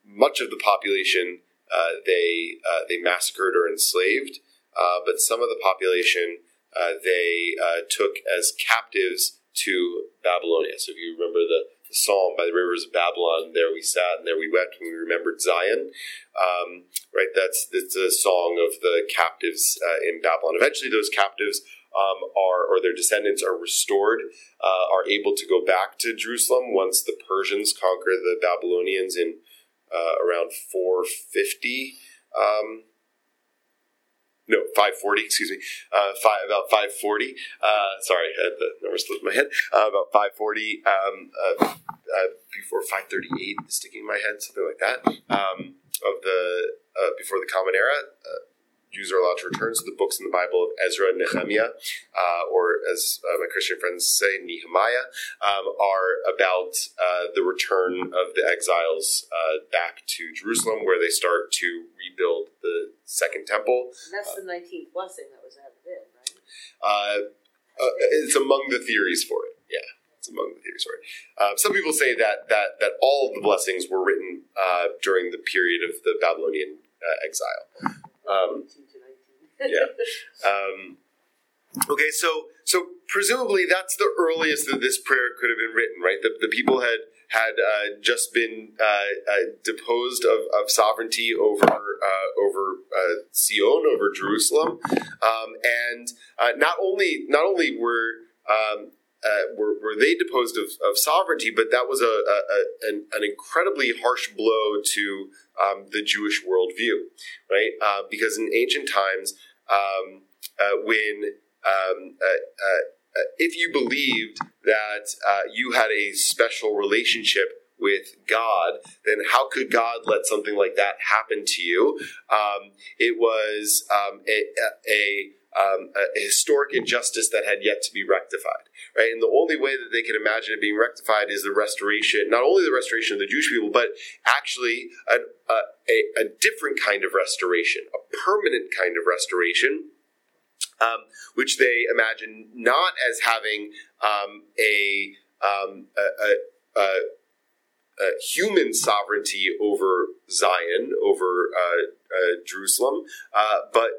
much of the population uh, they uh, they massacred or enslaved, uh, but some of the population uh, they uh, took as captives to Babylonia. So if you remember the, the psalm by the rivers of Babylon. There we sat and there we wept when we remembered Zion. Um, right, that's it's a song of the captives uh, in Babylon. Eventually, those captives um, are or their descendants are restored, uh, are able to go back to Jerusalem once the Persians conquer the Babylonians in uh, around 450. Um, no, 540, excuse me, uh, five, about 540. Uh, sorry, I had the number slipped my head. Uh, about 540, um, uh, uh, before 538 is sticking in my head, something like that, um, of the, uh, before the Common Era. Jews are allowed to return. So the books in the Bible of Ezra and Nehemiah, or as my Christian friends say, Nehemiah, um, are about the return of the exiles back to Jerusalem, where they start to rebuild the Second Temple. And that's the nineteenth blessing that was added in, right? Uh, uh, it's among the theories for it. Yeah, it's among the theories for it. Uh, some people say that that that all of the blessings were written uh, during the period of the Babylonian uh, exile. Um, 18 to 19. Yeah. Um, okay, so so presumably that's the earliest that this prayer could have been written, right? The, the people had had uh, just been uh, uh, deposed of, of sovereignty over uh, Sion, over Jerusalem, um, and uh, not only not only were um, uh, were, were they deposed of, of sovereignty, but that was a, a, a an, an incredibly harsh blow to um, the Jewish worldview, right? Uh, because in ancient times, um, uh, when um, uh, uh, uh, if you believed that you had a special relationship with God, then how could God let something like that happen to you? Um, it was um, a, a, um, a historic injustice that had yet to be rectified, right? And the only way that they can imagine it being rectified is the restoration, not only the restoration of the Jewish people, but actually a, a, a different kind of restoration, a permanent kind of restoration um, which they imagine not as having um, a, um, a, a human sovereignty over Zion, over uh, uh, Jerusalem, uh, but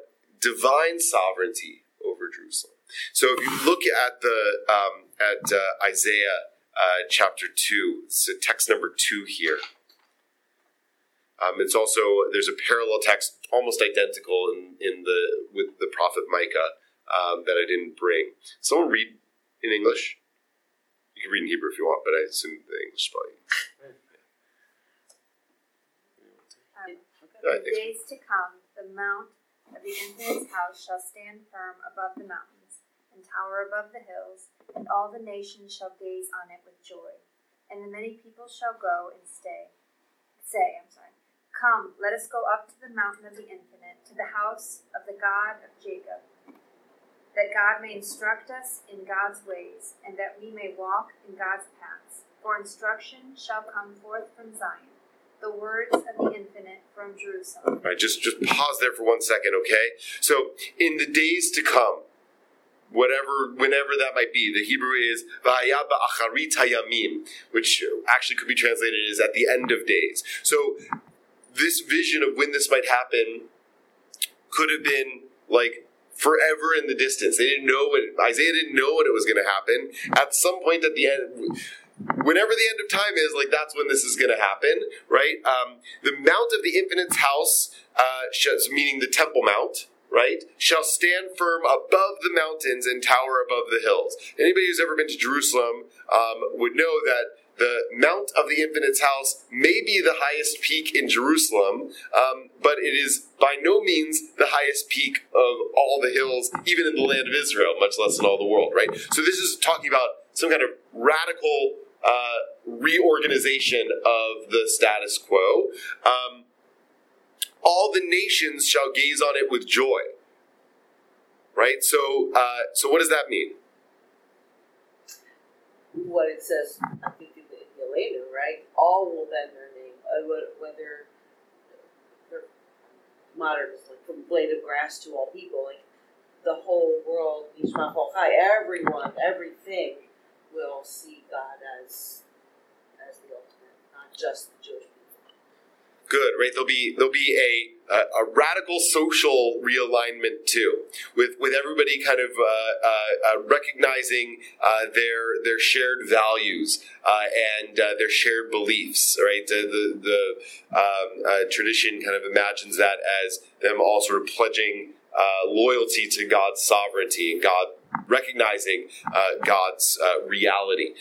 divine sovereignty over Jerusalem. So if you look at the um, at uh, Isaiah uh, chapter two, it's text number two here. Um, it's also there's a parallel text, almost identical in, in the with the prophet Micah um, that I didn't bring. Someone read in English. You can read in Hebrew if you want, but I assume the English spelling. Um, I In think days to come, the mount of the infinite's house shall stand firm above the mountains, and tower above the hills, and all the nations shall gaze on it with joy. And the many people shall go and stay. Say, I'm sorry. Come, let us go up to the mountain of the infinite, to the house of the God of Jacob, that God may instruct us in God's ways, and that we may walk in God's paths. For instruction shall come forth from Zion, the words of the infinite from Jerusalem. All right, just just pause there for one second, okay? So in the days to come, whatever, whenever that might be, the Hebrew is which actually could be translated as "at the end of days." So this vision of when this might happen could have been like forever in the distance. They didn't know when Isaiah didn't know when it was going to happen. At some point at the end, whenever the end of time is, like that's when this is going to happen, right? Um, the mount of the infinite's house, uh, meaning the Temple Mount, right, shall stand firm above the mountains and tower above the hills. Anybody who's ever been to Jerusalem um, would know that the Mount of the Infinite's house may be the highest peak in Jerusalem, um, but it is by no means the highest peak of all the hills, even in the land of Israel, much less in all the world, right? So this is talking about some kind of radical uh, reorganization of the status quo. Um, all the nations shall gaze on it with joy. Right. So, uh, so what does that mean? what it says, Elena, right? All will bend their name, uh, whether modern, it's like from blade of grass to all people, like the whole world, everyone, everything will see God as as the ultimate, not just the Jewish people. Good, right? There'll be there'll be a a, a radical social realignment too, with with everybody kind of uh, uh, uh, recognizing uh, their their shared values uh, and uh, their shared beliefs. Right, the the, the um, tradition kind of imagines that as them all sort of pledging loyalty to God's sovereignty and God recognizing God's reality.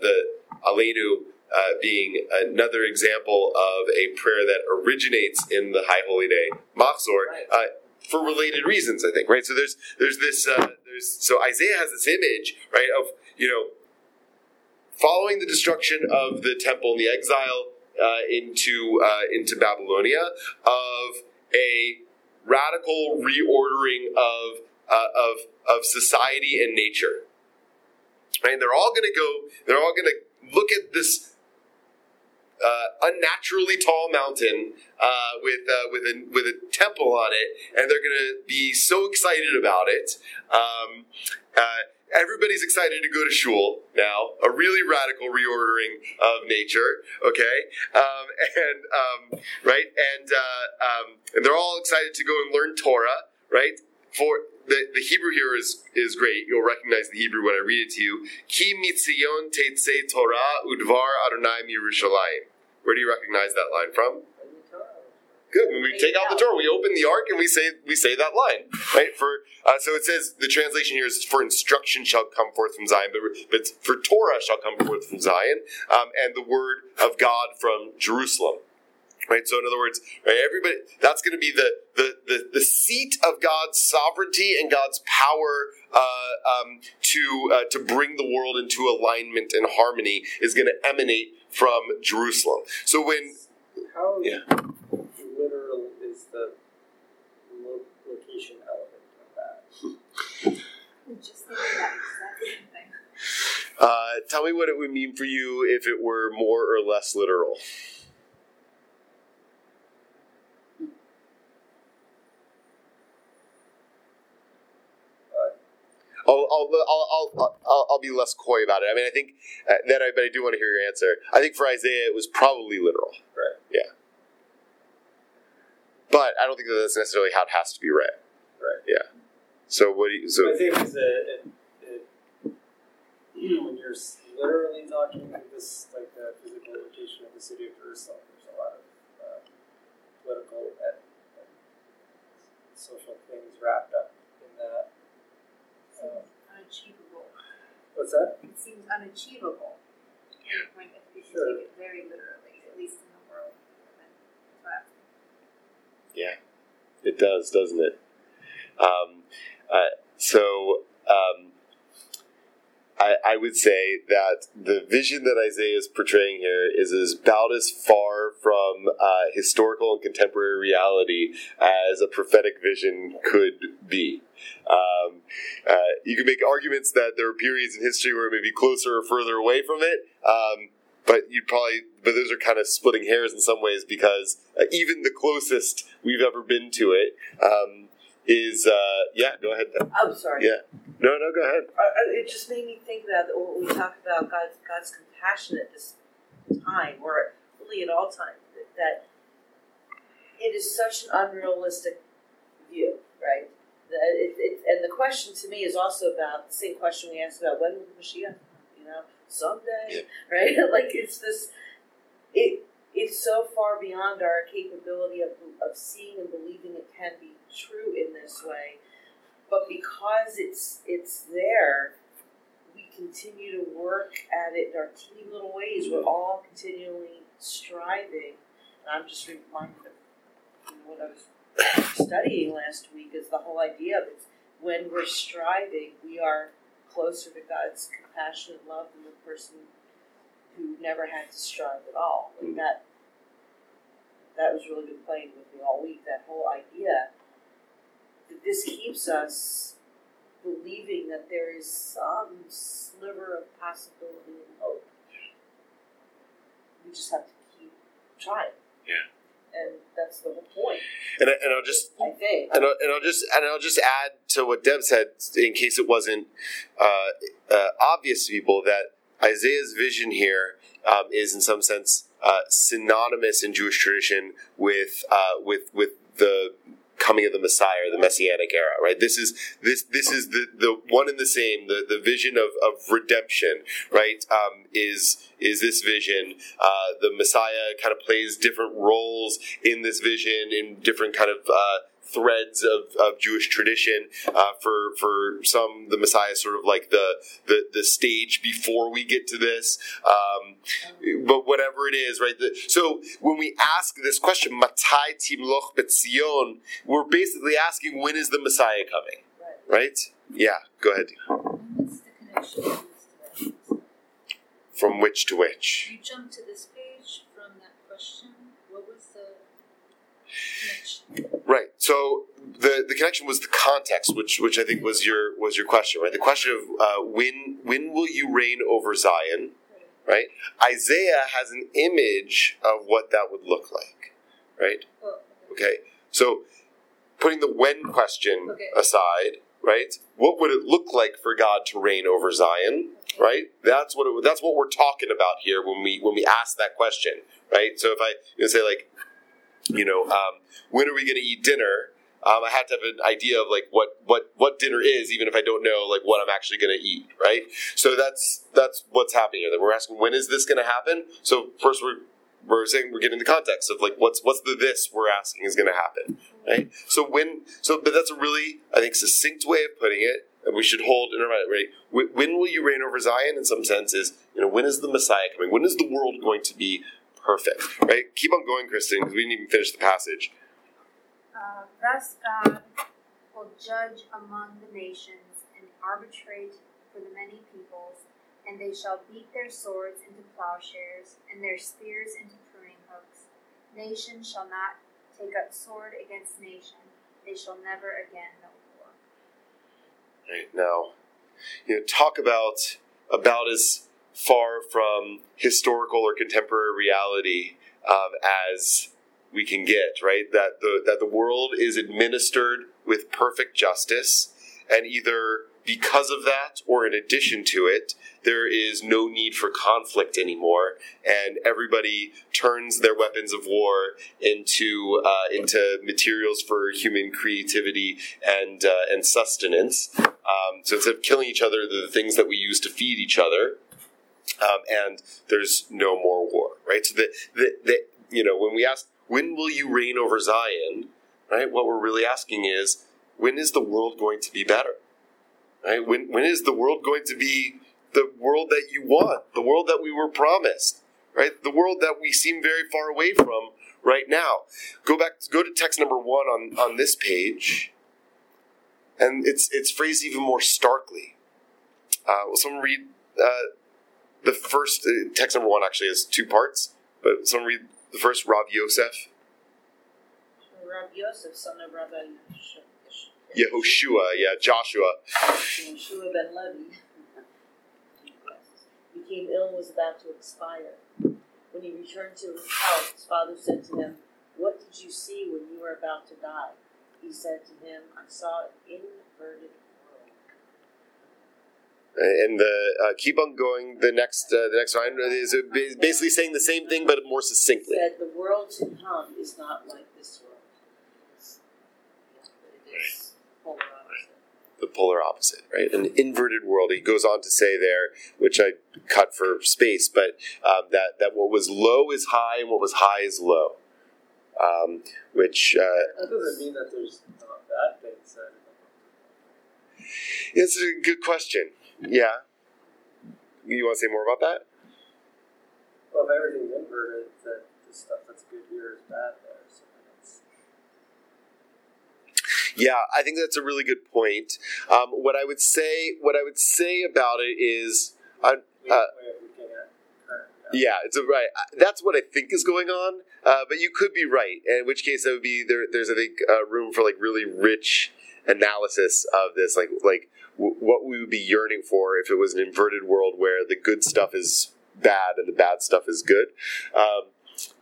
The Aleinu uh, being another example of a prayer that originates in the High Holy Day Machzor. Uh, for related reasons, I think, right? So there's there's this uh, there's so Isaiah has this image, right, of you know following the destruction of the temple and the exile uh, into uh, into Babylonia of a radical reordering of uh, of of society and nature. Right? And they're all going to go. They're all going to look at this uh, unnaturally tall mountain uh, with uh, with a with a temple on it, and they're going to be so excited about it. Um, uh, everybody's excited to go to shul now. A really radical reordering of nature. Okay, um, and um, right, and uh, um, and they're all excited to go and learn Torah. Right for the, the Hebrew here is is great. You'll recognize the Hebrew when I read it to you. Ki mitzion teitze Torah udvar Adonai Yerushalayim. Where do you recognize that line from? Good. When we take out the Torah, we open the ark and we say we say that line, right? For uh, so it says the translation here is for instruction shall come forth from Zion, but, but for Torah shall come forth from Zion, um, and the word of God from Jerusalem. Right. So in other words, right, everybody that's going to be the, the the the seat of God's sovereignty and God's power uh, um, to uh, to bring the world into alignment and harmony is going to emanate from Jerusalem. So when How Yeah. literal is the location element of that? Just that exact same thing. uh, tell me what it would mean for you if it were more or less literal. I'll, I'll, I'll, I'll, I'll, I'll be less coy about it. I mean, I think uh, that I, but I do want to hear your answer. I think for Isaiah, it was probably literal. Right. Yeah. But I don't think that that's necessarily how it has to be read. Right. Yeah. So what do you? So I think it's a, it, it, when you're literally talking like this, like the physical location of the city of Jerusalem, there's a lot of uh, political and, and social things wrapped up. Unachievable. what's that? It seems unachievable. Yeah. Point if you Sure. take it very literally, at least in the world. That's Yeah, it does, doesn't it? Um, uh, so um, I, I would say that the vision that Isaiah is portraying here is about as far from uh, historical and contemporary reality as a prophetic vision could be. Um, uh, you can make arguments that there are periods in history where it may be closer or further away from it. Um, but you'd probably, but those are kind of splitting hairs in some ways because uh, even the closest we've ever been to it um, is, uh, yeah, go ahead. I'm sorry. Yeah. No, no, go ahead. Uh, uh, it just made me think about that when we talk about God's God's compassion at this time, or really at all times, that, it is such an unrealistic view, right? It, it, and the question to me is also about the same question we asked about when will the Mashiach? You know, someday, right? like it's this, it it's so far beyond our capability of of seeing and believing it can be true in this way but because it's it's there, we continue to work at it in our teeny little ways. We're all continually striving. And I'm just reminded of what I was studying last week is the whole idea of it. When we're striving, we are closer to God's compassion and love than the person who never had to strive at all. Like that that was really been playing with me all week. That whole idea that this keeps us believing that there is some sliver of possibility and hope. We just have to keep trying. Yeah. And that's the whole point. And, I, and I'll just I think. and I'll, and I'll just and I'll just add to what Deb said in case it wasn't uh, uh, obvious to people that Isaiah's vision here um, is in some sense uh, synonymous in Jewish tradition with uh, with with the coming of the Messiah, the Messianic era, right? This is this this is the, the one and the same. The, the vision of, of redemption, right? Um, is is this vision? Uh, the Messiah kind of plays different roles in this vision in different kind of uh, threads of, of Jewish tradition. Uh, for for some, the Messiah is sort of like the, the the stage before we get to this. Um, but whatever it is, right? The, so when we ask this question, Matai Timloch Betzion, we're basically asking when is the Messiah coming, right? Yeah, go ahead. From which to which? You jump to this page from that question. What was the connection? Right. So the the connection was the context, which which I think was your was your question, right? The question of uh, when when will you reign over Zion, right? Isaiah has an image of what that would look like, right? Okay. So putting the when question Okay. aside, right? What would it look like for God to reign over Zion, right? That's what it, that's what we're talking about here when we when we ask that question, right? So if I you know, say like, you know, um, when are we going to eat dinner? Um, I have to have an idea of like what what what dinner is, even if I don't know like what I'm actually going to eat, right? So that's that's what's happening here. That we're asking when is this going to happen? So first we're we're saying we're getting the context of like what's what's the this we're asking is going to happen, right? So when so but that's a really I think succinct way of putting it, and we should hold in our mind. Right? When, when will you reign over Zion? In some sense, is you know when is the Messiah coming? When is the world going to be perfect? Right? Keep on going, Kristen, because we didn't even finish the passage. Uh, thus God will judge among the nations and arbitrate for the many peoples, and they shall beat their swords into plowshares and their spears into pruning hooks. Nation shall not take up sword against nation; they shall never again know war. Right now, you know, talk about about as far from historical or contemporary reality um, as we can get. Right, that the that the world is administered with perfect justice, and either because of that or in addition to it, there is no need for conflict anymore, and everybody turns their weapons of war into uh, into materials for human creativity and uh, and sustenance. Um, so instead of killing each other, the things that we use to feed each other. Um, and there's no more war, right? So the, the, the you know when we ask when will you reign over Zion, right? What we're really asking is when is the world going to be better, right? When when is the world going to be the world that you want, the world that we were promised, right? The world that we seem very far away from right now. Go back, go to text number one on on this page, and it's it's phrased even more starkly. Uh, will someone read uh, the first uh, text number one? Actually, has two parts, but someone read the first. Rav Yosef, Rabbi Yosef, son of Rabbi Yehosh- Yehoshua, yeah, Joshua. Yeshua ben Levi, became ill and was about to expire. When he returned to his house, his father said to him, What did you see when you were about to die? He said to him, I saw an inverted. And the uh, keep on going. The next, uh, the next line is uh, basically saying the same thing, but more succinctly. said, The world to come is not like this world. It's- yeah, but it is polar the polar opposite, right? An inverted world. He goes on to say there, which I cut for space, but um, that that what was low is high and what was high is low. Um, which uh, That doesn't mean that there's not bad things that is a good question. Yeah, you want to say more about that? well, if everything's inverted, that the stuff that's good here is bad there. So it's, Yeah, I think that's a really good point. Um, what I would say, what I would say about it is, uh, Uh, have a way of looking at current reality. Yeah, it's a, right. Uh, That's what I think is going on. Uh, but you could be right. In which case, that would be there. There's I think uh, room for like really rich analysis of this, like like w- what we would be yearning for if it was an inverted world where the good stuff is bad and the bad stuff is good. Um,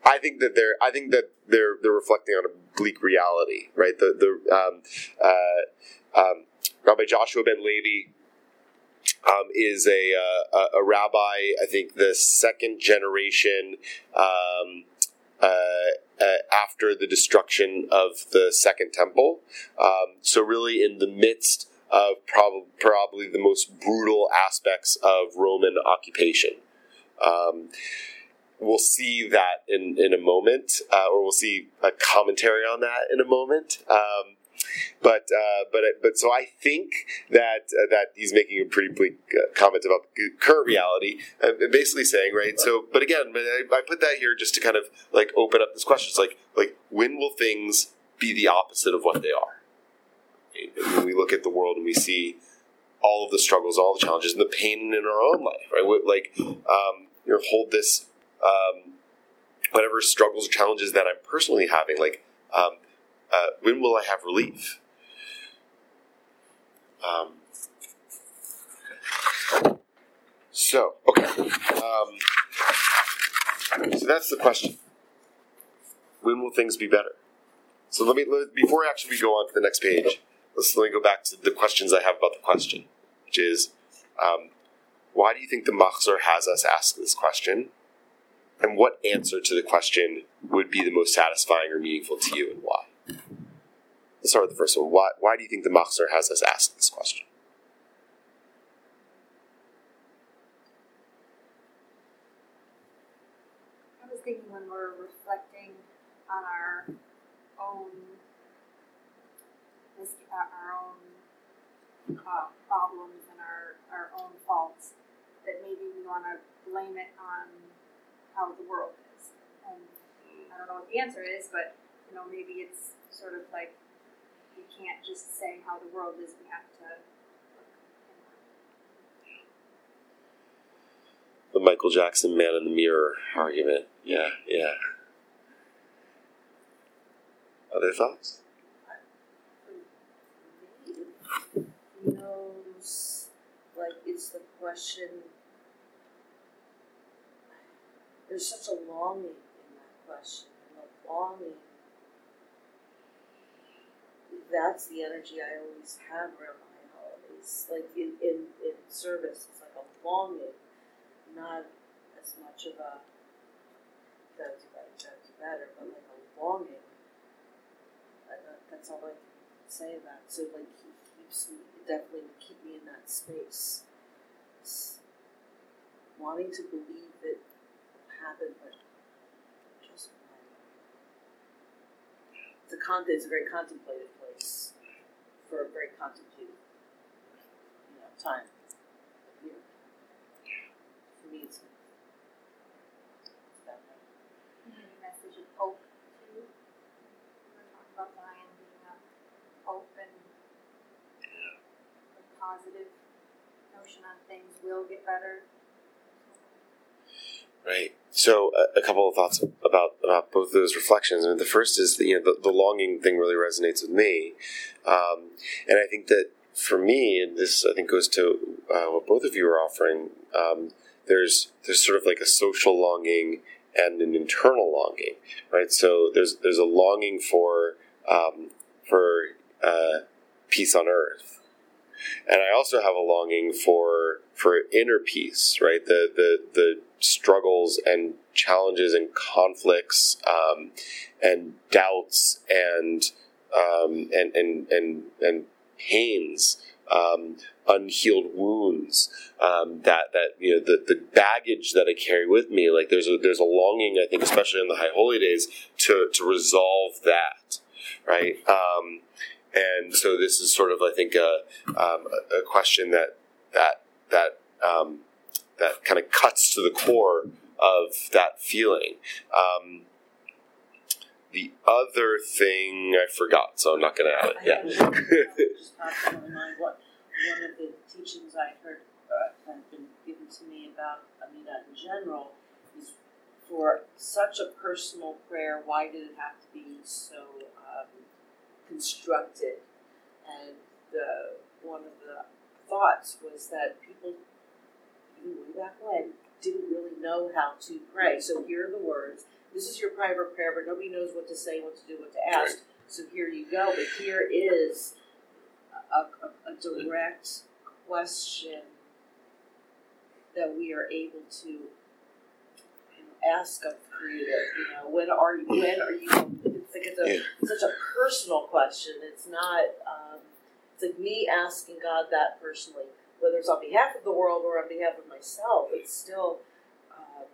I think that they're. I think that they're they're reflecting on a bleak reality, right? The the um, uh, um, Rabbi Joshua ben Levi um, is a, uh, a rabbi. I think the second generation um, uh, uh, after the destruction of the Second Temple. Um, so really, in the midst of prob- probably the most brutal aspects of Roman occupation. Um, we'll see that in, in a moment, uh, or we'll see a commentary on that in a moment. Um, but uh, but but so I think that uh, that he's making a pretty bleak uh, comment about the current reality, uh, and basically saying right. So, but again, I, put that here just to kind of like open up this question. It's like like when will things be the opposite of what they are? When we look at the world and we see all of the struggles, all the challenges, and the pain in our own life, right? Like um, you know, hold this um, whatever struggles or challenges that I'm personally having, like. Um, uh, when will I have relief? Um, so, okay. Um, so that's the question. When will things be better? So let me let, before actually we go on to the next page. Let's let me go back to the questions I have about the question, which is, um, why do you think the Machzor has us ask this question? And what answer to the question would be the most satisfying or meaningful to you, and why? Let's start with the first one. Why, why do you think the Machzor has us ask this question? I was thinking when we're reflecting on our own uh, our own uh, problems and our, our own faults, that maybe we want to blame it on how the world is. And I don't know what the answer is, but you know maybe it's sort of like we can't just say how the world is. We have to. The Michael Jackson man in the mirror argument. Yeah, yeah. Other thoughts? He knows, like, it's the question. There's such a longing in that question, and the longing. That's the energy I always have around my holidays. Like in, in, in service, it's like a longing, not as much of a do better, better, but like a longing. That's all I can say about. So like he keeps me definitely keep me in that space. It's wanting to believe that it will happen, but just when. It's a con- it's a very contemplative place for a very contemplative you know, time of year. For me it's it's that way. Maybe a message of hope too. We were talking about Zion being a hope and a positive notion on things will get better. Right. So, a, a couple of thoughts about about both those reflections. I mean, the first is that you know the, the longing thing really resonates with me, um, and I think that for me, and this I think goes to uh, what both of you are offering. Um, there's there's sort of like a social longing and an internal longing, right? So there's there's a longing for um, for uh, peace on earth, and I also have a longing for for inner peace, right? The the the struggles and challenges and conflicts um, and doubts and um, and and and and pains. Um, unhealed wounds um, that that you know the, the baggage that I carry with me like there's a there's a longing I think especially in the high holy days to to resolve that right um, and so this is sort of I think a, um, a, a question that that that um, that kind of cuts to the core of that feeling. Um, the other thing I forgot, so I'm not going to add it. Yeah. just popped in my mind. What one of the teachings I heard uh, have been given to me about Amida in general is for such a personal prayer. Why did it have to be so um, constructed? And the one of the thoughts was that people, even way back when, didn't really know how to pray. So here are the words. This is your private prayer, but nobody knows what to say, what to do, what to ask. So here you go. But here is a, a, a direct question that we are able to ask of Creator. You know, when are you? When are you? It's like it's a, Yeah. such a personal question. It's not. Um, it's like me asking God that personally, whether it's on behalf of the world or on behalf of myself. It's still. Uh,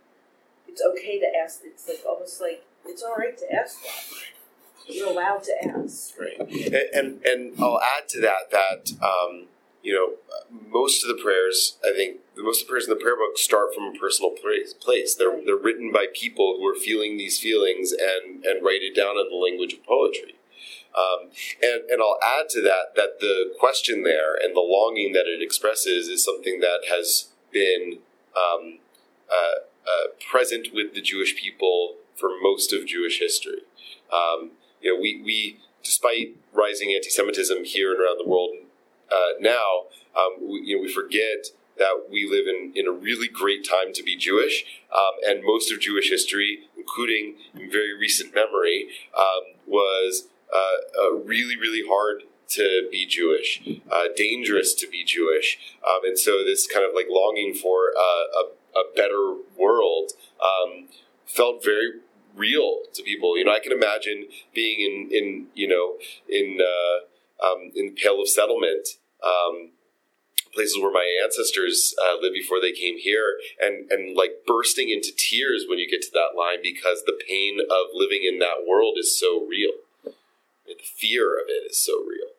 it's okay to ask. It's like almost like it's all right to ask God. You're allowed to ask. Right. And, and and I'll add to that that um, you know most of the prayers I think the most of the prayers in the prayer book start from a personal place. They're they're written by people who are feeling these feelings and and write it down in the language of poetry. Um, and and I'll add to that that the question there and the longing that it expresses is something that has been um, uh, uh, present with the Jewish people for most of Jewish history. Um, you know, we, we despite rising anti-Semitism here and around the world uh, now, um, we, you know, we forget that we live in, in a really great time to be Jewish, um, and most of Jewish history, including in very recent memory, um, was uh, really, really hard to be Jewish, uh, dangerous to be Jewish, um, and so this kind of like longing for uh, a, a better world um, felt very real to people. You know, I can imagine being in, in you know, in uh, um, in the Pale of Settlement, um, places where my ancestors uh, lived before they came here, and and like bursting into tears when you get to that line because the pain of living in that world is so real. The fear of it is so real.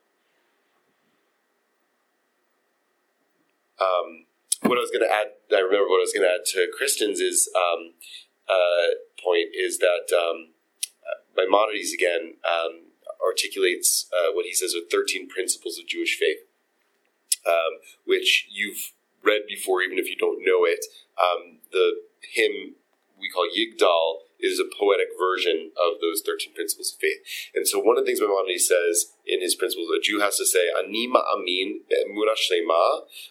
Um, what I was going to add, I remember what I was going to add to Kristen's is um, uh, point is that um, uh, Maimonides again um, articulates uh, what he says are 13 principles of Jewish faith, um, which you've read before, even if you don't know it. Um, the hymn we call Yigdal is a poetic version of those 13 principles of faith. And so one of the things Maimonides says in his principles, a Jew has to say, Anima amin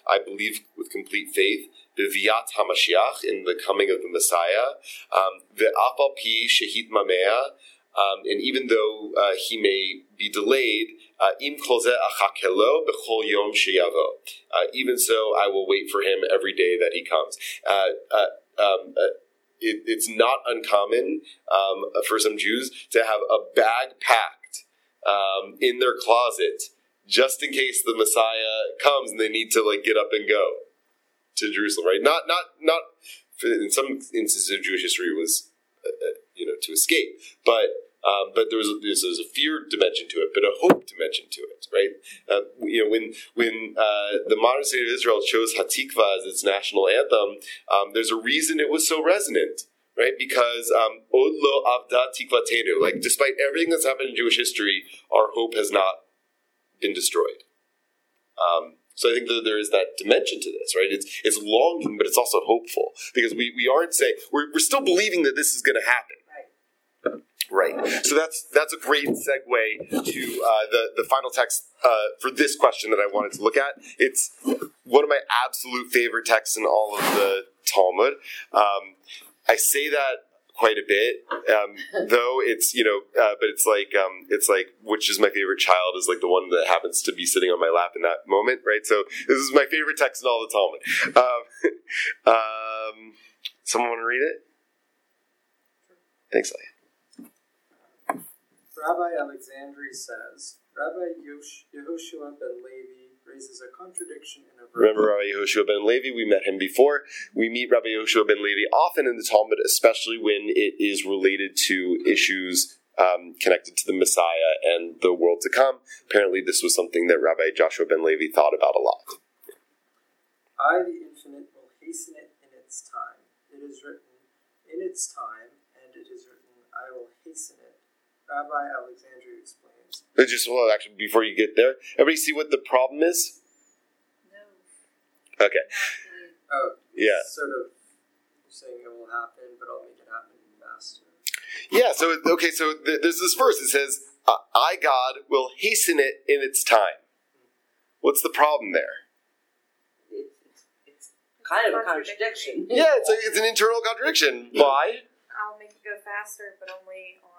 I believe with complete faith, B'viat HaMashiach, in the coming of the Messiah, um, Ve'afal pi shehit mamea, um, and even though uh, he may be delayed, uh, im. Uh, Even so, I will wait for him every day that he comes. Uh, uh, um, uh, it, it's not uncommon um, for some Jews to have a bag packed um, in their closet just in case the Messiah comes and they need to like get up and go to Jerusalem. Right? Not not not. In some instances of Jewish history, it was uh, you know to escape, but um, but there was, there was a fear dimension to it, but a hope dimension to it, right? Uh, you know, when when uh, the modern state of Israel chose Hatikva as its national anthem, um, there's a reason it was so resonant, right? Because um, Od lo avda tikvatenu, like despite everything that's happened in Jewish history, our hope has not been destroyed. Um, so I think that there is that dimension to this, right? It's it's longing, but it's also hopeful because we, we aren't saying we're, we're still believing that this is going to happen. Right. So that's that's a great segue to uh, the the final text uh, for this question that I wanted to look at. It's one of my absolute favorite texts in all of the Talmud. Um, I say that quite a bit, um, though it's you know, uh, but it's like um, it's like which is my favorite child is like the one that happens to be sitting on my lap in that moment, right? So this is my favorite text in all the Talmud. Um, um, someone want to read it? Thanks, Leah. Rabbi Alexandri says, Rabbi Yosh- Yehoshua ben Levi raises a contradiction in a verse. Remember Rabbi Yehoshua ben Levi? We met him before. We meet Rabbi Yehoshua ben Levi often in the Talmud, especially when it is related to issues um, connected to the Messiah and the world to come. Apparently, this was something that Rabbi Joshua ben Levi thought about a lot. I, the infinite, will hasten it in its time. It is written, in its time, and it is written, I will hasten it. Rabbi Alexandri explains. But just well, actually, before you get there, everybody see what the problem is? No. Okay, Oh, yeah. sort of saying it will happen, but I'll make it happen faster. Yeah, so okay, so th- there's this verse that says, uh, "I God will hasten it in its time." What's the problem there? It's, it's, it's kind of a contradiction. Yeah, it's like it's an internal contradiction. Why? I'll make it go faster, but only on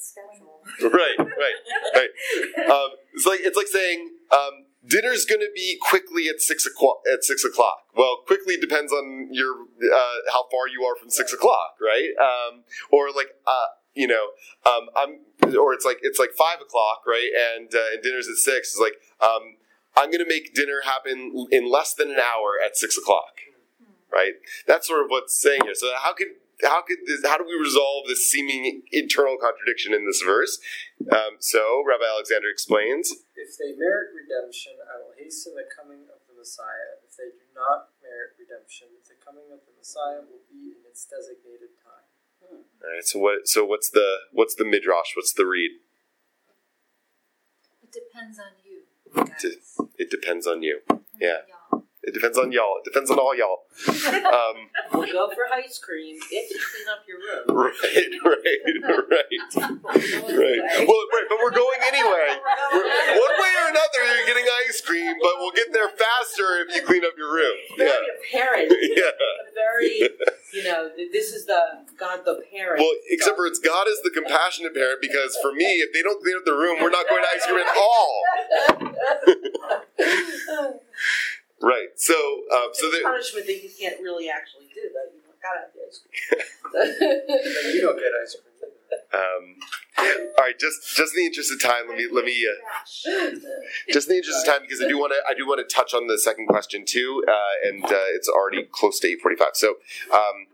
schedule. right, right, right. Um, it's like it's like saying, um, dinner's going to be quickly at six o'clock. At six o'clock. Well, quickly depends on your uh, how far you are from six o'clock, right? Um, or like uh, you know, um, I'm or it's like it's like five o'clock, right? And uh, and dinner's at six. It's like um, I'm going to make dinner happen in less than an hour at six o'clock, right? That's sort of what's saying here. So how could how could this, how do we resolve this seeming internal contradiction in this verse? Um, so Rabbi Alexander explains. If they merit redemption, I will hasten the coming of the Messiah. If they do not merit redemption, the coming of the Messiah will be in its designated time. All right. So what? So what's the what's the midrash? What's the read? It depends on you, It, it depends on you. Yeah. Y'all. It depends on y'all. It depends on all y'all. Um, We'll go for ice cream if you clean up your room. right, right, right, right. Well, right, but we're going anyway. We're, one way or another, you're getting ice cream, but we'll get there faster if you clean up your room. Very Yeah, apparent. yeah. Very, you know, this is the God the parent. Well, except for it's God is the compassionate parent because for me, if they don't clean up the room, we're not going to ice cream at all. Right. So, um, so the there, punishment that you can't really actually do. That you gotta have ice cream. You don't get ice cream. um, all right. Just, just in the interest of time, let me, let me. Uh, just in the interest of time, because I do want to, I do want to touch on the second question too, uh, and uh, it's already close to eight forty-five. So, um,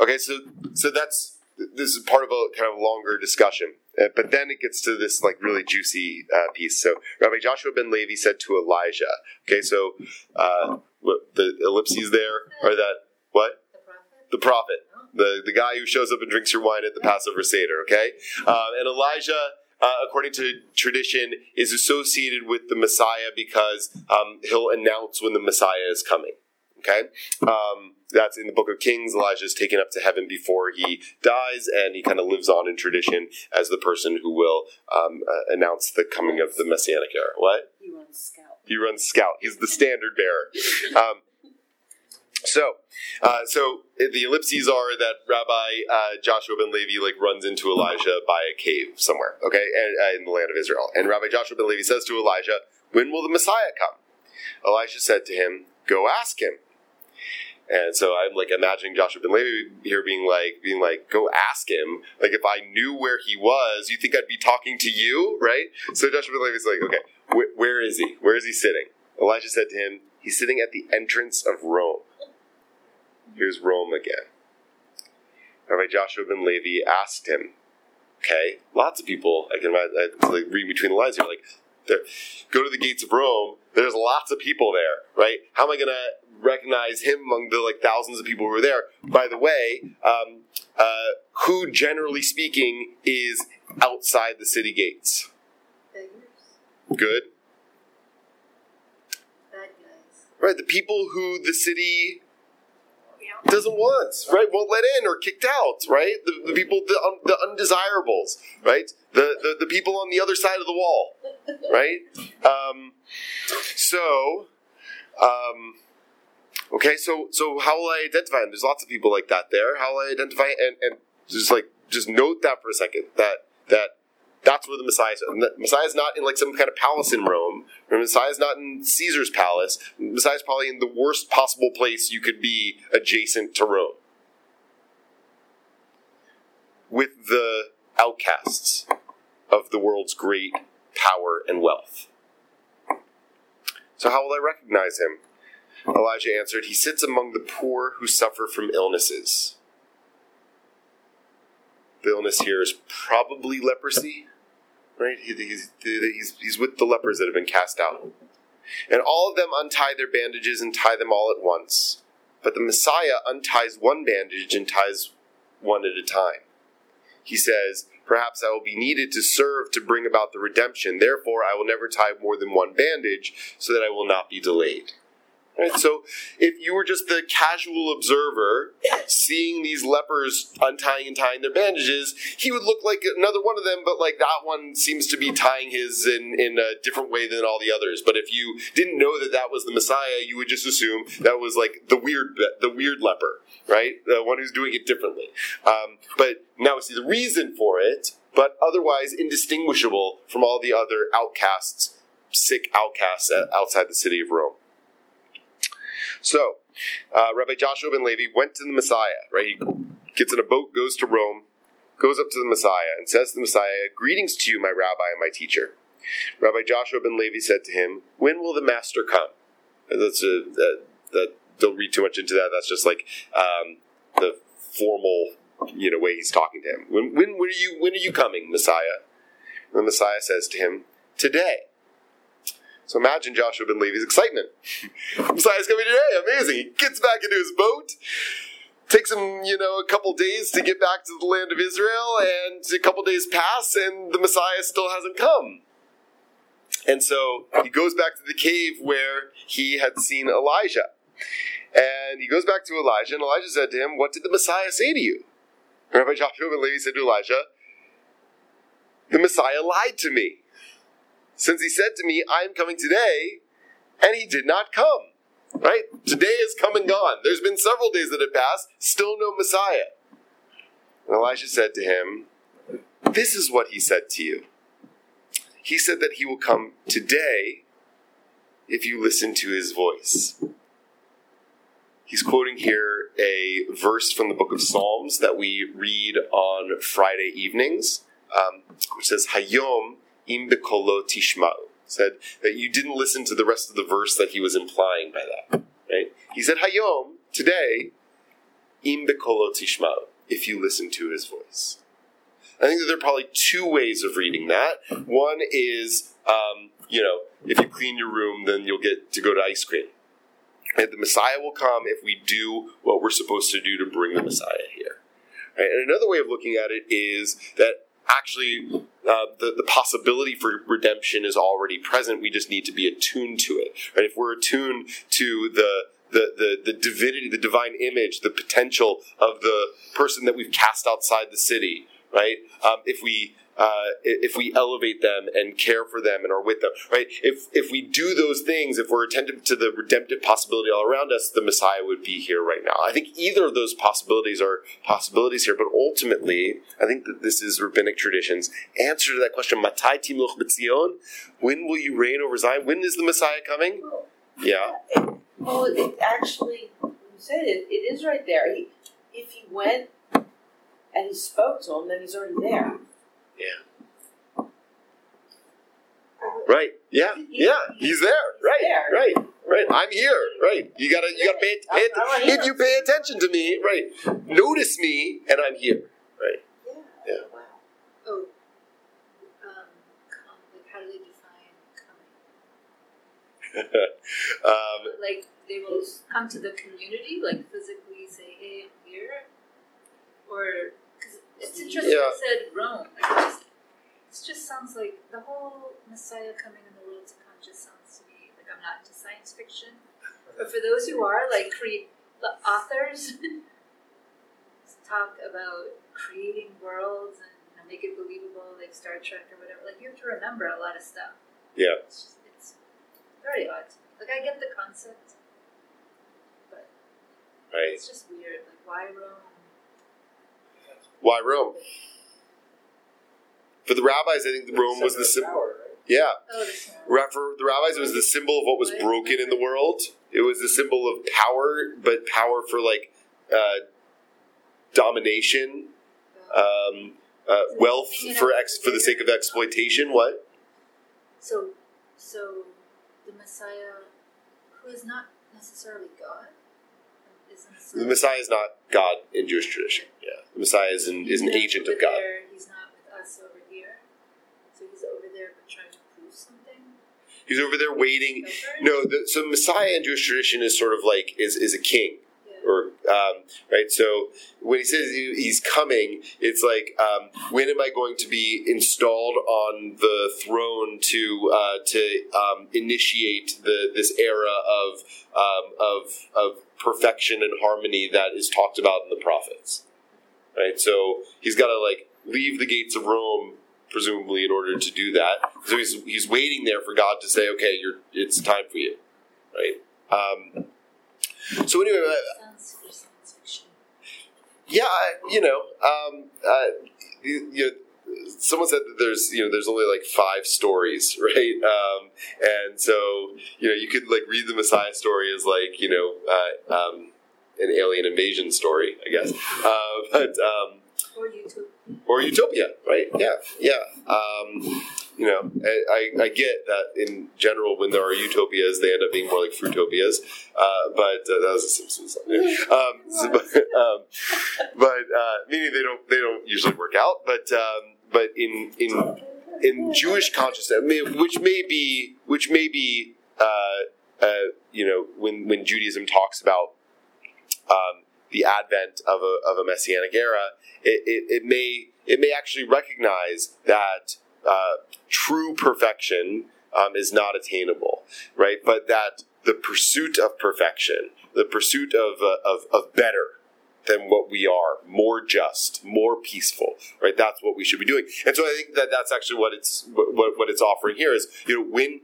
okay, so so that's this is part of a kind of longer discussion, uh, but then it gets to this like really juicy uh, piece. So, Rabbi Joshua ben Levi said to Elijah, okay, so uh, what, the ellipses there are that what The prophet? the prophet, the, the guy who shows up and drinks your wine at the Passover Seder, okay? Um, and Elijah, uh, according to tradition, is associated with the Messiah because um, he'll announce when the Messiah is coming, okay? Um, that's in the book of Kings. Elijah is taken up to heaven before he dies, and he kind of lives on in tradition as the person who will um, uh, announce the coming of the Messianic era. What? he runs scout. He runs scout. He's the standard bearer. Um, so, uh, so the ellipses are that Rabbi uh, Joshua ben Levi like runs into Elijah by a cave somewhere, okay, and, uh, in the land of Israel. And Rabbi Joshua ben Levi says to Elijah, "When will the Messiah come?" Elijah said to him, "Go ask him." And so I'm like imagining Joshua ben Levi here being like, being like, go ask him. Like if I knew where he was, you think I'd be talking to you, right? So Joshua ben Levi's like, okay, wh- where is he? Where is he sitting? Elijah said to him, he's sitting at the entrance of Rome. Here's Rome again. Rabbi Joshua ben Levi asked him, okay, lots of people, I can I, like read between the lines here, like, go to the gates of Rome. There's lots of people there, right? How am I going to recognize him among the like thousands of people who were there? By the way, um, uh, who generally speaking is outside the city gates? Beggars? Good, Bad guys. right? The people who the city doesn't want, right? Won't let in or kicked out, right? The, the people, the, un, the undesirables, right? The, the the people on the other side of the wall, right? Um, so, um, okay, so so how will I identify them? There's lots of people like that there. How will I identify and and just like just note that for a second that that that's where the Messiah is. The Messiah is not in like some kind of palace in Rome. The Messiah is not in Caesar's palace. The Messiah is probably in the worst possible place you could be adjacent to Rome. With the outcasts of the world's great power and wealth. So, how will I recognize him? Elijah answered, He sits among the poor who suffer from illnesses. The illness here is probably leprosy, right? He's, he's, he's with the lepers that have been cast out. And all of them untie their bandages and tie them all at once. But the Messiah unties one bandage and ties one at a time. He says, Perhaps I will be needed to serve to bring about the redemption. Therefore, I will never tie more than one bandage so that I will not be delayed. Right? So, if you were just the casual observer seeing these lepers untying and tying their bandages, he would look like another one of them, but like that one seems to be tying his in, in a different way than all the others. But if you didn't know that that was the Messiah, you would just assume that was like the weird the weird leper, right? The one who's doing it differently. Um, but now we see the reason for it, but otherwise indistinguishable from all the other outcasts sick outcasts uh, outside the city of Rome. So, uh, Rabbi Joshua ben Levi went to the Messiah, right? He gets in a boat, goes to Rome, goes up to the Messiah, and says to the Messiah, Greetings to you, my rabbi and my teacher. Rabbi Joshua ben Levi said to him, When will the master come? That's a, that, that, don't read too much into that. That's just like um, the formal, you know, way he's talking to him. When, when, when are you, when are you coming, Messiah? And the Messiah says to him, Today. So imagine Joshua ben Levi's excitement. Messiah's coming today. Amazing. He gets back into his boat. Takes him, you know, a couple days to get back to the land of Israel, and a couple days pass, and the Messiah still hasn't come. And so he goes back to the cave where he had seen Elijah. And he goes back to Elijah, and Elijah said to him, What did the Messiah say to you? Rabbi Joshua ben Levi said to Elijah, The Messiah lied to me. Since he said to me, I am coming today, and he did not come. Right? Today is come and gone. There's been several days that have passed, still no Messiah. And Elijah said to him, This is what he said to you. He said that he will come today if you listen to his voice. He's quoting here a verse from the book of Psalms that we read on Friday evenings, um, which says, Hayom im bekolo tishma'u. Said that you didn't listen to the rest of the verse that he was implying by that. Right? He said, Hayom, today, im bekolo tishma'u, if you listen to his voice. I think that there are probably two ways of reading that. One is, um, you know, if you clean your room, then you'll get to go to ice cream. And the Messiah will come if we do what we're supposed to do to bring the Messiah here. Right? And another way of looking at it is that actually uh, the, the possibility for redemption is already present. We just need to be attuned to it. Right? If we're attuned to the the, the, the divinity, the divine image, the potential of the person that we've cast outside the city, right? Um, if we uh, if we elevate them and care for them and are with them, right? If if we do those things, if we're attentive to the redemptive possibility all around us, the Messiah would be here right now. I think either of those possibilities are possibilities here, but ultimately, I think that this is rabbinic tradition's answer to that question: Matai timuch b'tzion? When will you reign over Zion? When is the Messiah coming? Yeah, Well, it actually, you said it, it is right there. He, if he went and he spoke to him, then he's already there. Right. Yeah, yeah. He's there. Right. Right. Right. I'm here. Right. You gotta. You gotta pay. pay if you pay attention to me, right. Notice me, and I'm here. Right. Yeah. Yeah. Wow. Oh, um, how do they define coming? um, Like they will come to the community, like physically say, "Hey, I'm here," or it's interesting. Yeah. It said Rome. Like, it just, it just sounds like the whole Messiah coming in the world to come just sounds to me like I'm not into science fiction. But for those who are, like, create the authors talk about creating worlds and you know, make it believable, like Star Trek or whatever. Like you have to remember a lot of stuff. yeah. It's just, it's very odd. Like I get the concept, but Right. it's just weird. Like why Rome? Why Rome? For the rabbis, I think Rome was the symbol. Yeah. Oh, this one. Ra- For the rabbis, it was the symbol of what was broken in the world. It was the symbol of power, but power for like uh, domination, um, uh, wealth for ex- for the sake of exploitation. What? So, so the Messiah, who is not necessarily God, is The Messiah is not God in Jewish tradition. Yeah, the Messiah is an, is an agent of God. There, he's not with us over here. So he's over there, but trying to prove something. He's over there waiting. Over? No, the, so Messiah in Jewish tradition is sort of like is is a king. Yeah. or um, right. So when he says he's coming, it's like um, when am I going to be installed on the throne to uh, to um, initiate the this era of um, of of perfection and harmony that is talked about in the prophets, right? So he's got to like leave the gates of Rome. Presumably, in order to do that, so he's he's waiting there for God to say, "Okay, you're it's time for you," right? Um, so anyway, uh, Sounds super science fiction. yeah, you know, um, uh, you, you, someone said that there's you know there's only like five stories, right? Um, and so you know you could like read the Messiah story as like you know uh, um, an alien invasion story, I guess. Uh, but um, Or YouTube. or utopia, right? Yeah, yeah. Um, you know, I, I, I get that in general, when there are utopias, they end up being more like fruitopias. Uh, but uh, that was a Simpsons song. Yeah. Um, so- but um, but uh, meaning they don't they don't usually work out. But um, but in in in Jewish consciousness, which may be which may be uh, uh, you know when when Judaism talks about um, the advent of a, of a messianic era, it, it, it may it may actually recognize that uh, true perfection um, is not attainable, right? But that the pursuit of perfection, the pursuit of uh, of, of better than what we are, more just, more peaceful, right? That's what we should be doing. And so I think that that's actually what it's what, what it's offering here is you know when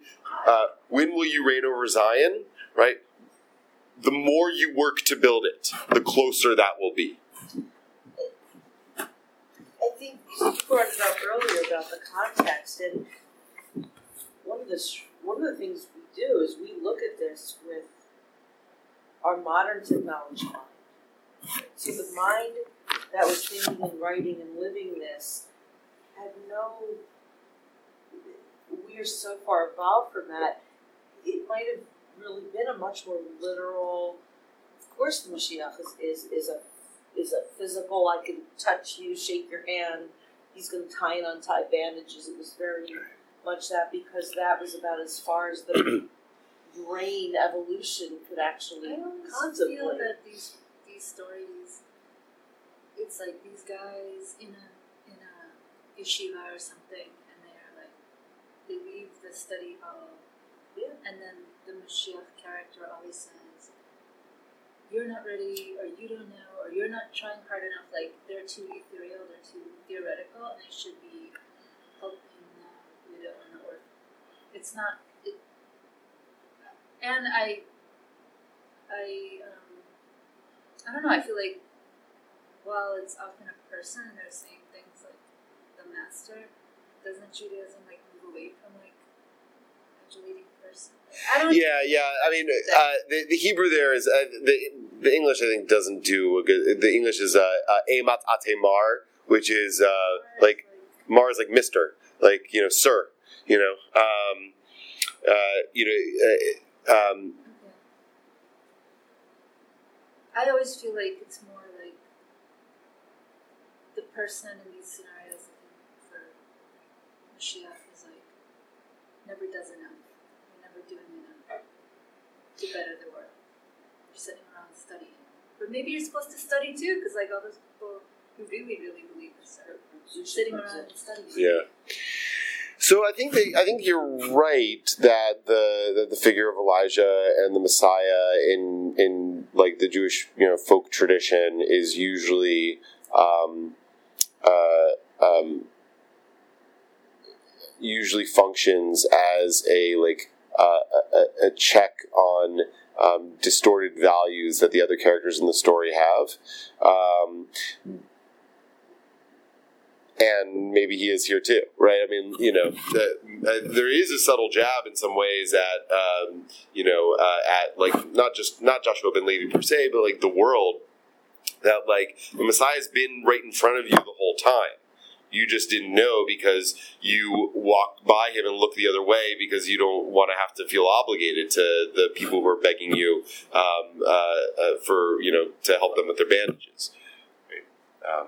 uh, when will you reign over Zion, right? The more you work to build it, the closer that will be. I think you brought it up earlier about the context, and one of the one of the things we do is we look at this with our modern technology. So the mind that was thinking and writing and living this had no. We are so far evolved from that. It might have really been a much more literal. Of course, the Mashiach is, is, is a is a physical. I can touch you, shake your hand. He's going to tie and untie bandages. It was very much that because that was about as far as the brain evolution could actually I always feel contemplate. that these these stories, it's like these guys in a in a yeshiva or something, and they're like they leave the study hall, Yeah. and then the Mashiach character always says, "You're not ready, or you don't know, or you're not trying hard enough." Like they're too ethereal, they're too theoretical, and they should be helping the widow and the orphan. It's not. It, and I I um, I don't know. I feel like while it's often a person and they're saying things like the master, doesn't Judaism like move away from like adulating person? I don't. Yeah, yeah. I mean, uh, the, the Hebrew there is uh, the the English. I think doesn't do a good. The English is uh, uh, emat atemar, which is uh, like Mar is like Mister, like you know, Sir. You know, um, uh, you know, uh, um. I always feel like it's more like the person in these scenarios I think for Mashiach is like never does enough. You're never doing enough to better the world. You're sitting around studying. But maybe you're supposed to study too, because like all those people who really, really believe this are sitting around studying. Yeah. So I think they, I think you're right that the, the the figure of Elijah and the Messiah in in like the Jewish you know folk tradition is usually um, uh, um, usually functions as a like uh, a, a check on um, distorted values that the other characters in the story have. And maybe he is here too, right? I mean, you know, the, uh, there is a subtle jab in some ways at, um, you know, uh, at like not just not Joshua ben Levi per se, but like the world that like the Messiah's been right in front of you the whole time. You just didn't know because you walked by him and looked the other way because you don't want to have to feel obligated to the people who are begging you um, uh, uh, for you know to help them with their bandages. Right? Um,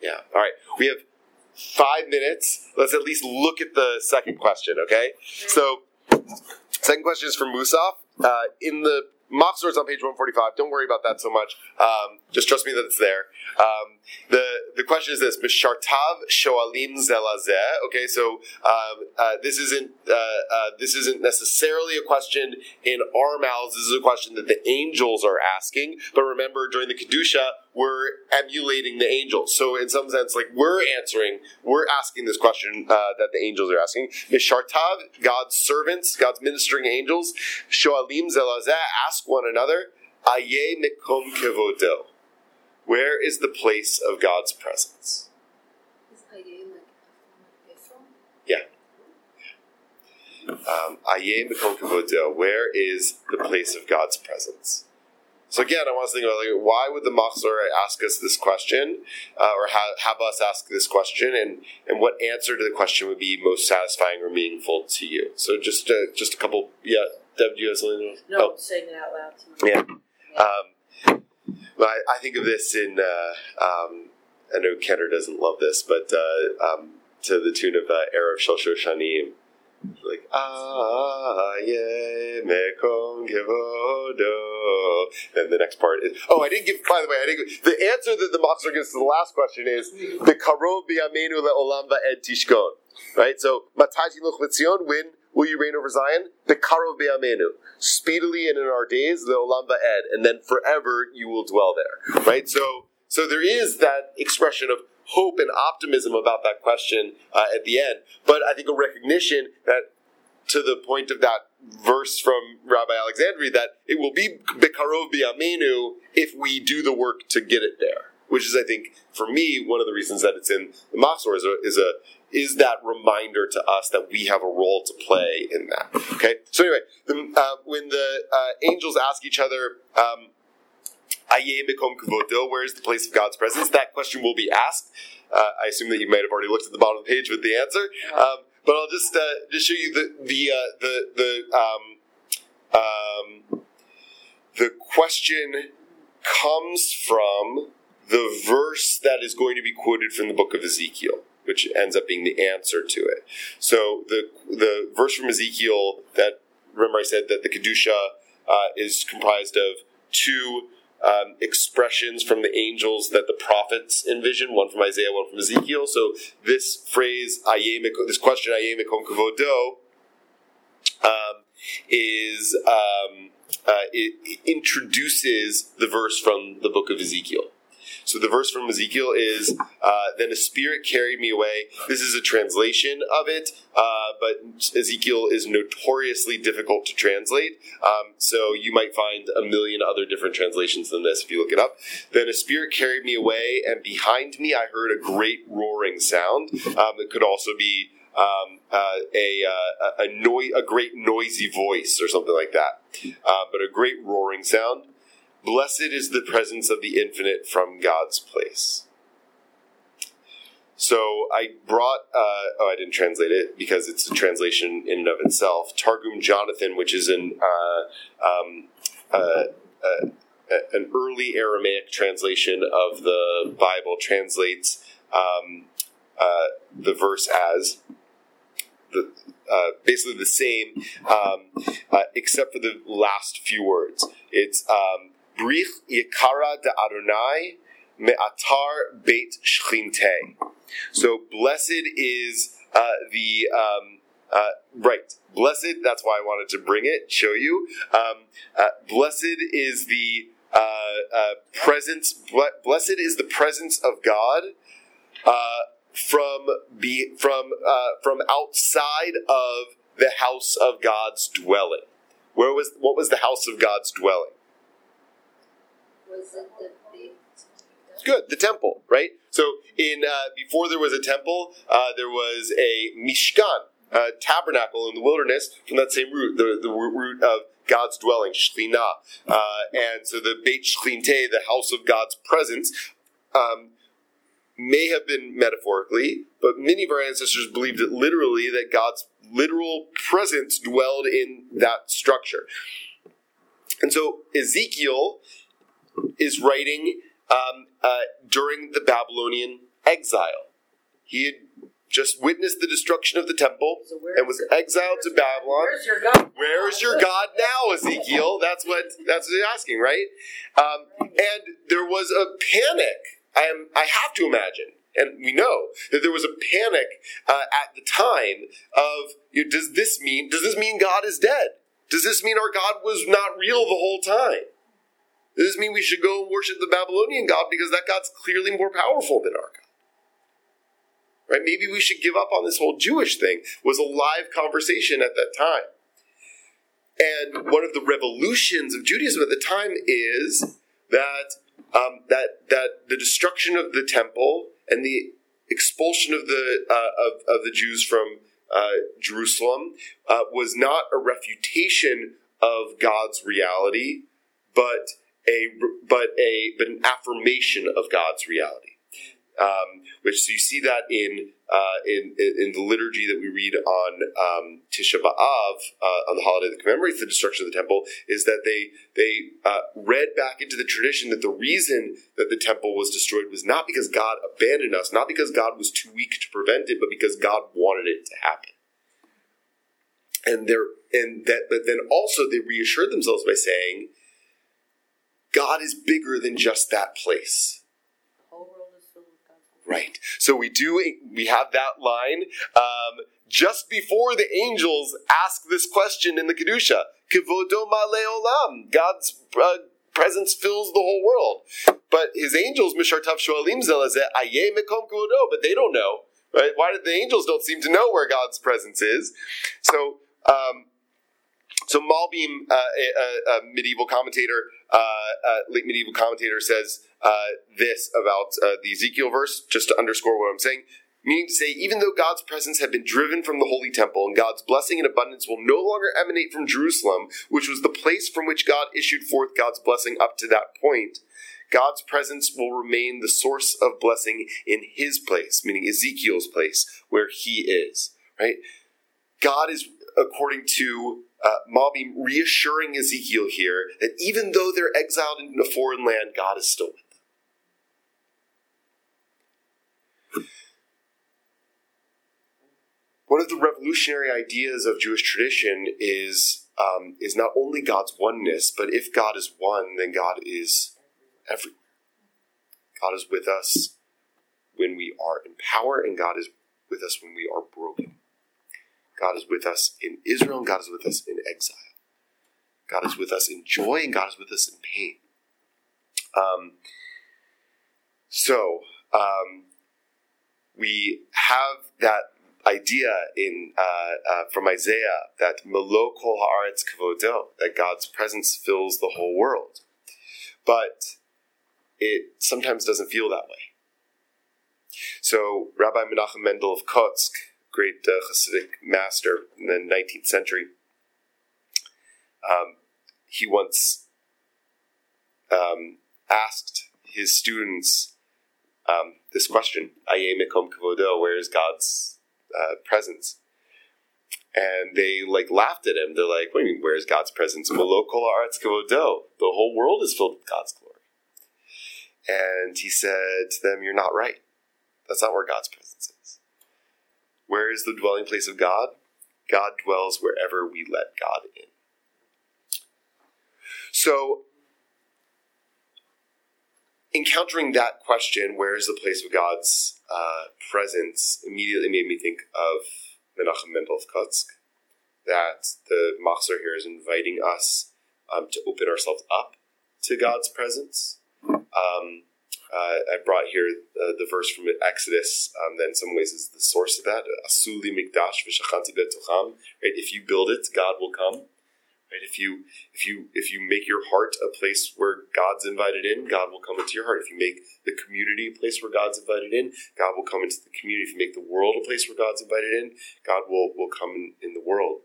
yeah. All right. We have five minutes. Let's at least look at the second question, okay? So, second question is from Musaf. Uh, in the Machzor on page 145, don't worry about that so much. Um, just trust me that it's there. Um, the the question is this: Mishartav shoalim zelazeh. Okay, so um, uh, this isn't uh, uh, this isn't necessarily a question in our mouths. This is a question that the angels are asking. But remember, during the kedusha, we're emulating the angels. So in some sense, like we're answering, we're asking this question uh, that the angels are asking. Mishartav, God's servants, God's ministering angels, Shoalim Zelazah, ask one another, Aye mikom Kevodo. Where is the place of God's presence? Yeah. Um, where is the place of God's presence? So again, I want to think about like, why would the Machzor ask us this question, uh, or ha- have us ask this question, and and what answer to the question would be most satisfying or meaningful to you? So just uh, just a couple, yeah. Deb, do you have something? No, Oh. I'm saying it out loud to me. Yeah. Um, well, I, I think of this in. Uh, um, I know Kenner doesn't love this, but uh, um, to the tune of uh, Erev Shel Shoshanim, like Ah yeah Mekom Kevodo. And the next part is oh, I didn't give. By the way, I didn't. Give, the answer that the Machzor gives to the last question is the Karov B'Yamenu LeOlam Va'ed Tishkon. Right. So Matai Tiluch L'Tzion. When will you reign over Zion? The Karov B'Yamenu. Speedily and in our days, the Olam Va'ed, and then forever you will dwell there. Right. So. So there is that expression of hope and optimism about that question uh, at the end, but I think a recognition that to the point of that verse from Rabbi Alexandri that it will be bekarov bi'amenu if we do the work to get it there. Which is, I think, for me, one of the reasons that it's in the Machzor is a, is a is that reminder to us that we have a role to play in that. Okay, so anyway, the, uh, when the uh, angels ask each other. Um, Aye Mekom where is the place of God's presence? That question will be asked. Uh, I assume that you might have already looked at the bottom of the page with the answer, um, but I'll just uh, just show you the the uh, the the um, um, the question comes from the verse that is going to be quoted from the book of Ezekiel, which ends up being the answer to it. So the the verse from Ezekiel that remember I said that the kedusha uh, is comprised of two um, expressions from the angels that the prophets envision, one from Isaiah, one from Ezekiel. So this phrase, this question, "Aye Mekom Kavodo," um, is um, uh, it introduces the verse from the book of Ezekiel. So the verse from Ezekiel is, uh, "Then a spirit carried me away." This is a translation of it, uh, but Ezekiel is notoriously difficult to translate. Um, so you might find a million other different translations than this if you look it up. Then a spirit carried me away, and behind me I heard a great roaring sound. Um, it could also be um, uh, a uh, a, noi- a great noisy voice or something like that, uh, but a great roaring sound. Blessed is the presence of the infinite from God's place. So I brought, uh, oh, I didn't translate it because it's a translation in and of itself. Targum Jonathan, which is an uh, um, uh, uh, an early Aramaic translation of the Bible, translates um, uh, the verse as the, uh, basically the same, um, uh, except for the last few words. It's um, Yikara de Adonai Me'atar Beit Shchinte. So blessed is uh, the um, uh, right. Blessed. That's why I wanted to bring it, show you. Um, uh, blessed is the uh, uh, presence. ble- Blessed is the presence of God uh, from be from from outside of the house of God's dwelling. Where was what was the house of God's dwelling? Was it the? Good, the temple, right? So in uh, before there was a temple, uh, there was a mishkan, tabernacle in the wilderness from that same root, the, the root of God's dwelling, shechina, uh, and so the Beit Shechinte, the house of God's presence, um, may have been metaphorically, but many of our ancestors believed it literally that God's literal presence dwelled in that structure. And so Ezekiel is writing um, uh, during the Babylonian exile. He had just witnessed the destruction of the temple So and was exiled to Babylon. Where's your God? Where is your God now, Ezekiel? That's what that's what he's asking, right? Um, and there was a panic. I am. I have to imagine, and we know that there was a panic uh, at the time of. You know, does this mean? Does this mean God is dead? Does this mean our God was not real the whole time? Does this mean we should go and worship the Babylonian God because that God's clearly more powerful than our God? Right? Maybe we should give up on this whole Jewish thing. Was a live conversation at that time. And one of the revolutions of Judaism at the time is that um, that that the destruction of the temple and the expulsion of the uh, of, of the Jews from uh, Jerusalem uh, was not a refutation of God's reality, but a but a but an affirmation of God's reality. Um, which so you see that in, uh, in in the liturgy that we read on um, Tisha B'av uh, on the holiday that commemorates the destruction of the temple is that they they uh, read back into the tradition that the reason that the temple was destroyed was not because God abandoned us, not because God was too weak to prevent it, but because God wanted it to happen. And there and that but then also they reassured themselves by saying God is bigger than just that place. The whole world is filled with God's glory. Right. So we do we have that line um, just before the angels ask this question in the kedusha. Kivodo male olam. God's uh, presence fills the whole world. But his angels, mishartav shoalim zelazeh aye mekom kivodo. But they don't know. Right? Why did the angels don't seem to know where God's presence is? So. Um, so Malbim, uh, a, a, medieval commentator, uh, uh, late medieval commentator, says uh, this about uh, the Ezekiel verse, just to underscore what I'm saying. Meaning to say, even though God's presence had been driven from the holy temple, and God's blessing and abundance will no longer emanate from Jerusalem, which was the place from which God issued forth God's blessing up to that point, God's presence will remain the source of blessing in His place, meaning Ezekiel's place, where He is. Right? God is, according to uh, reassuring Ezekiel here that even though they're exiled in a foreign land, God is still with them. One of the revolutionary ideas of Jewish tradition is um, is not only God's oneness, but if God is one, then God is everywhere. God is with us when we are in power, and God is with us when we are broken. God is with us in Israel, and God is with us in exile. God is with us in joy, and God is with us in pain. Um, so um, we have that idea in uh, uh, from Isaiah that Melo kol haaretz kavodo, that God's presence fills the whole world, but it sometimes doesn't feel that way. So Rabbi Menachem Mendel of Kotsk great uh, Hasidic master in the 19th century. Um, he once um, asked his students um, this question: "Aye mekom kavodo," where is God's uh, presence? And they like laughed at him. They're like, "What do you mean? Where is God's presence?" Malo kol. The whole world is filled with God's glory. And he said to them, "You're not right. That's not where God's presence is." Where is the dwelling place of God? God dwells wherever we let God in. So, encountering that question, where is the place of God's uh, presence, immediately made me think of Menachem Mendel of Kotsk, that the Machzor here is inviting us um, to open ourselves up to God's presence. Um, uh, I brought here uh, the verse from Exodus um, that in some ways is the source of that. Asuli mikdash v'shachanti betucham. Right, if you build it, God will come. Right, if you if you if you make your heart a place where God's invited in, God will come into your heart. If you make the community a place where God's invited in, God will come into the community. If you make the world a place where God's invited in, God will will come in, in the world.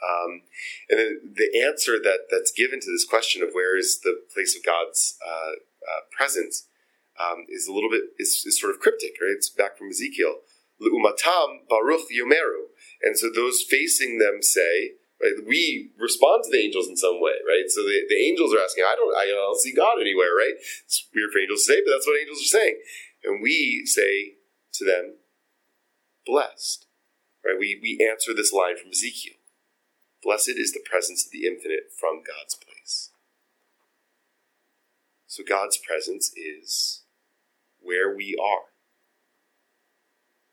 Um, and then the answer that that's given to this question of where is the place of God's uh, uh, presence um, is a little bit is, is sort of cryptic, right? It's back from Ezekiel. Umatam baruch yomeru, and so those facing them say, right? We respond to the angels in some way, right? So the, the angels are asking, I don't, I don't see God anywhere, right? It's weird for angels to say, but that's what angels are saying, and we say to them, blessed, right? We we answer this line from Ezekiel. Blessed is the presence of the infinite from God's place. So God's presence is we are.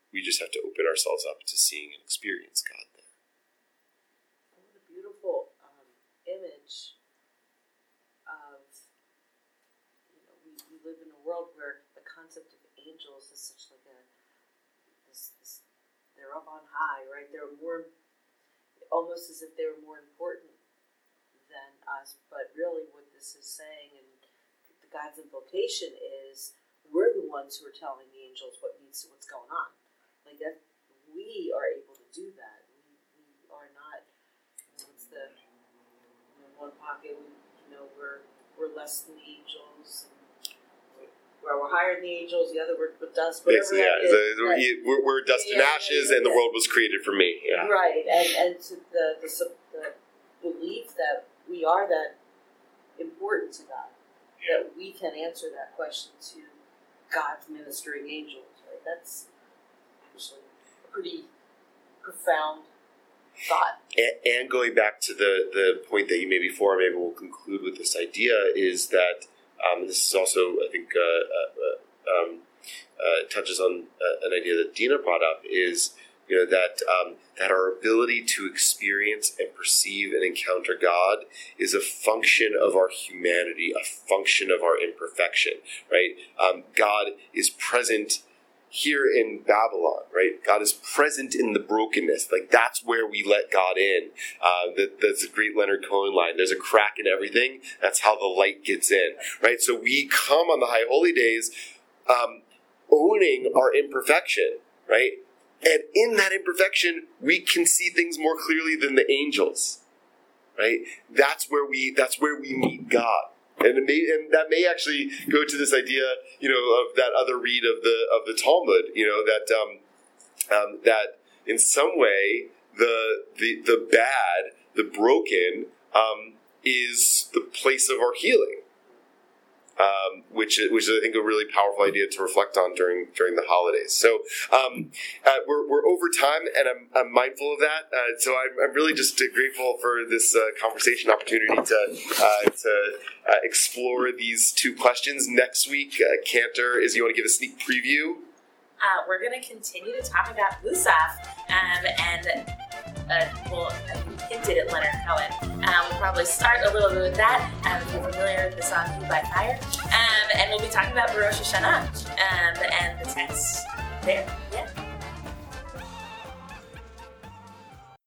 We just have to open ourselves up to seeing and experience God there. What a beautiful um, image of, you know, we, we live in a world where the concept of angels is such like a, this, this, they're up on high, right? They're more, almost as if they were more important than us. But really, what this is saying, and the God's implication is, we're the ones who are telling the angels what needs what's going on. Like that we are able to do that. We, we are not. What's the in one pocket? We, you know, we're we're less than the angels. Where we're higher than the angels, the other we're, we're dust. Whatever Basically, yeah, that is, the- the- right. you- we're, we're dust and Yeah, ashes, yeah, and the world was created for me. Yeah, Right, and and to the, the the belief that we are that important to God, that we can answer that question to God's ministering angels. Right, that's actually a pretty profound thought. and, and going back to the the point that you made before, maybe we'll conclude with this idea is that um, this is also I think uh, uh, um, uh, touches on uh, an idea that Dina brought up is you know that um, that our ability to experience and perceive and encounter God is a function of our humanity, a function of our imperfection. Right? Um, God is present here in Babylon, right? God is present in the brokenness. Like that's where we let God in. Uh, that, that's a great Leonard Cohen line. There's a crack in everything. That's how the light gets in, right? So we come on the high holy days, um, owning our imperfection, right? And in that imperfection, we can see things more clearly than the angels, right? That's where we. That's where we meet God and may, and that may actually go to this idea, you know, of that other read of the of the Talmud, you know, that um, um, that in some way the the the bad, the broken, um, is the place of our healing, um, which which is I think a really powerful idea to reflect on during during the holidays. So um, uh, we're, we're over time, and I'm, I'm mindful of that. Uh, so I'm, I'm really just grateful for this uh, conversation opportunity to uh, to uh, explore these two questions. Next week, uh, Cantor is you want to give a sneak preview? uh, we're going to continue to talk about Musaf, um, and uh, well, hinted at Leonard Cohen. Uh, we'll probably start a little bit with that. Um, if you're familiar with the song "Who by Fire," um, and we'll be talking about B'Rosh Hashanah um, and the text there. Yeah.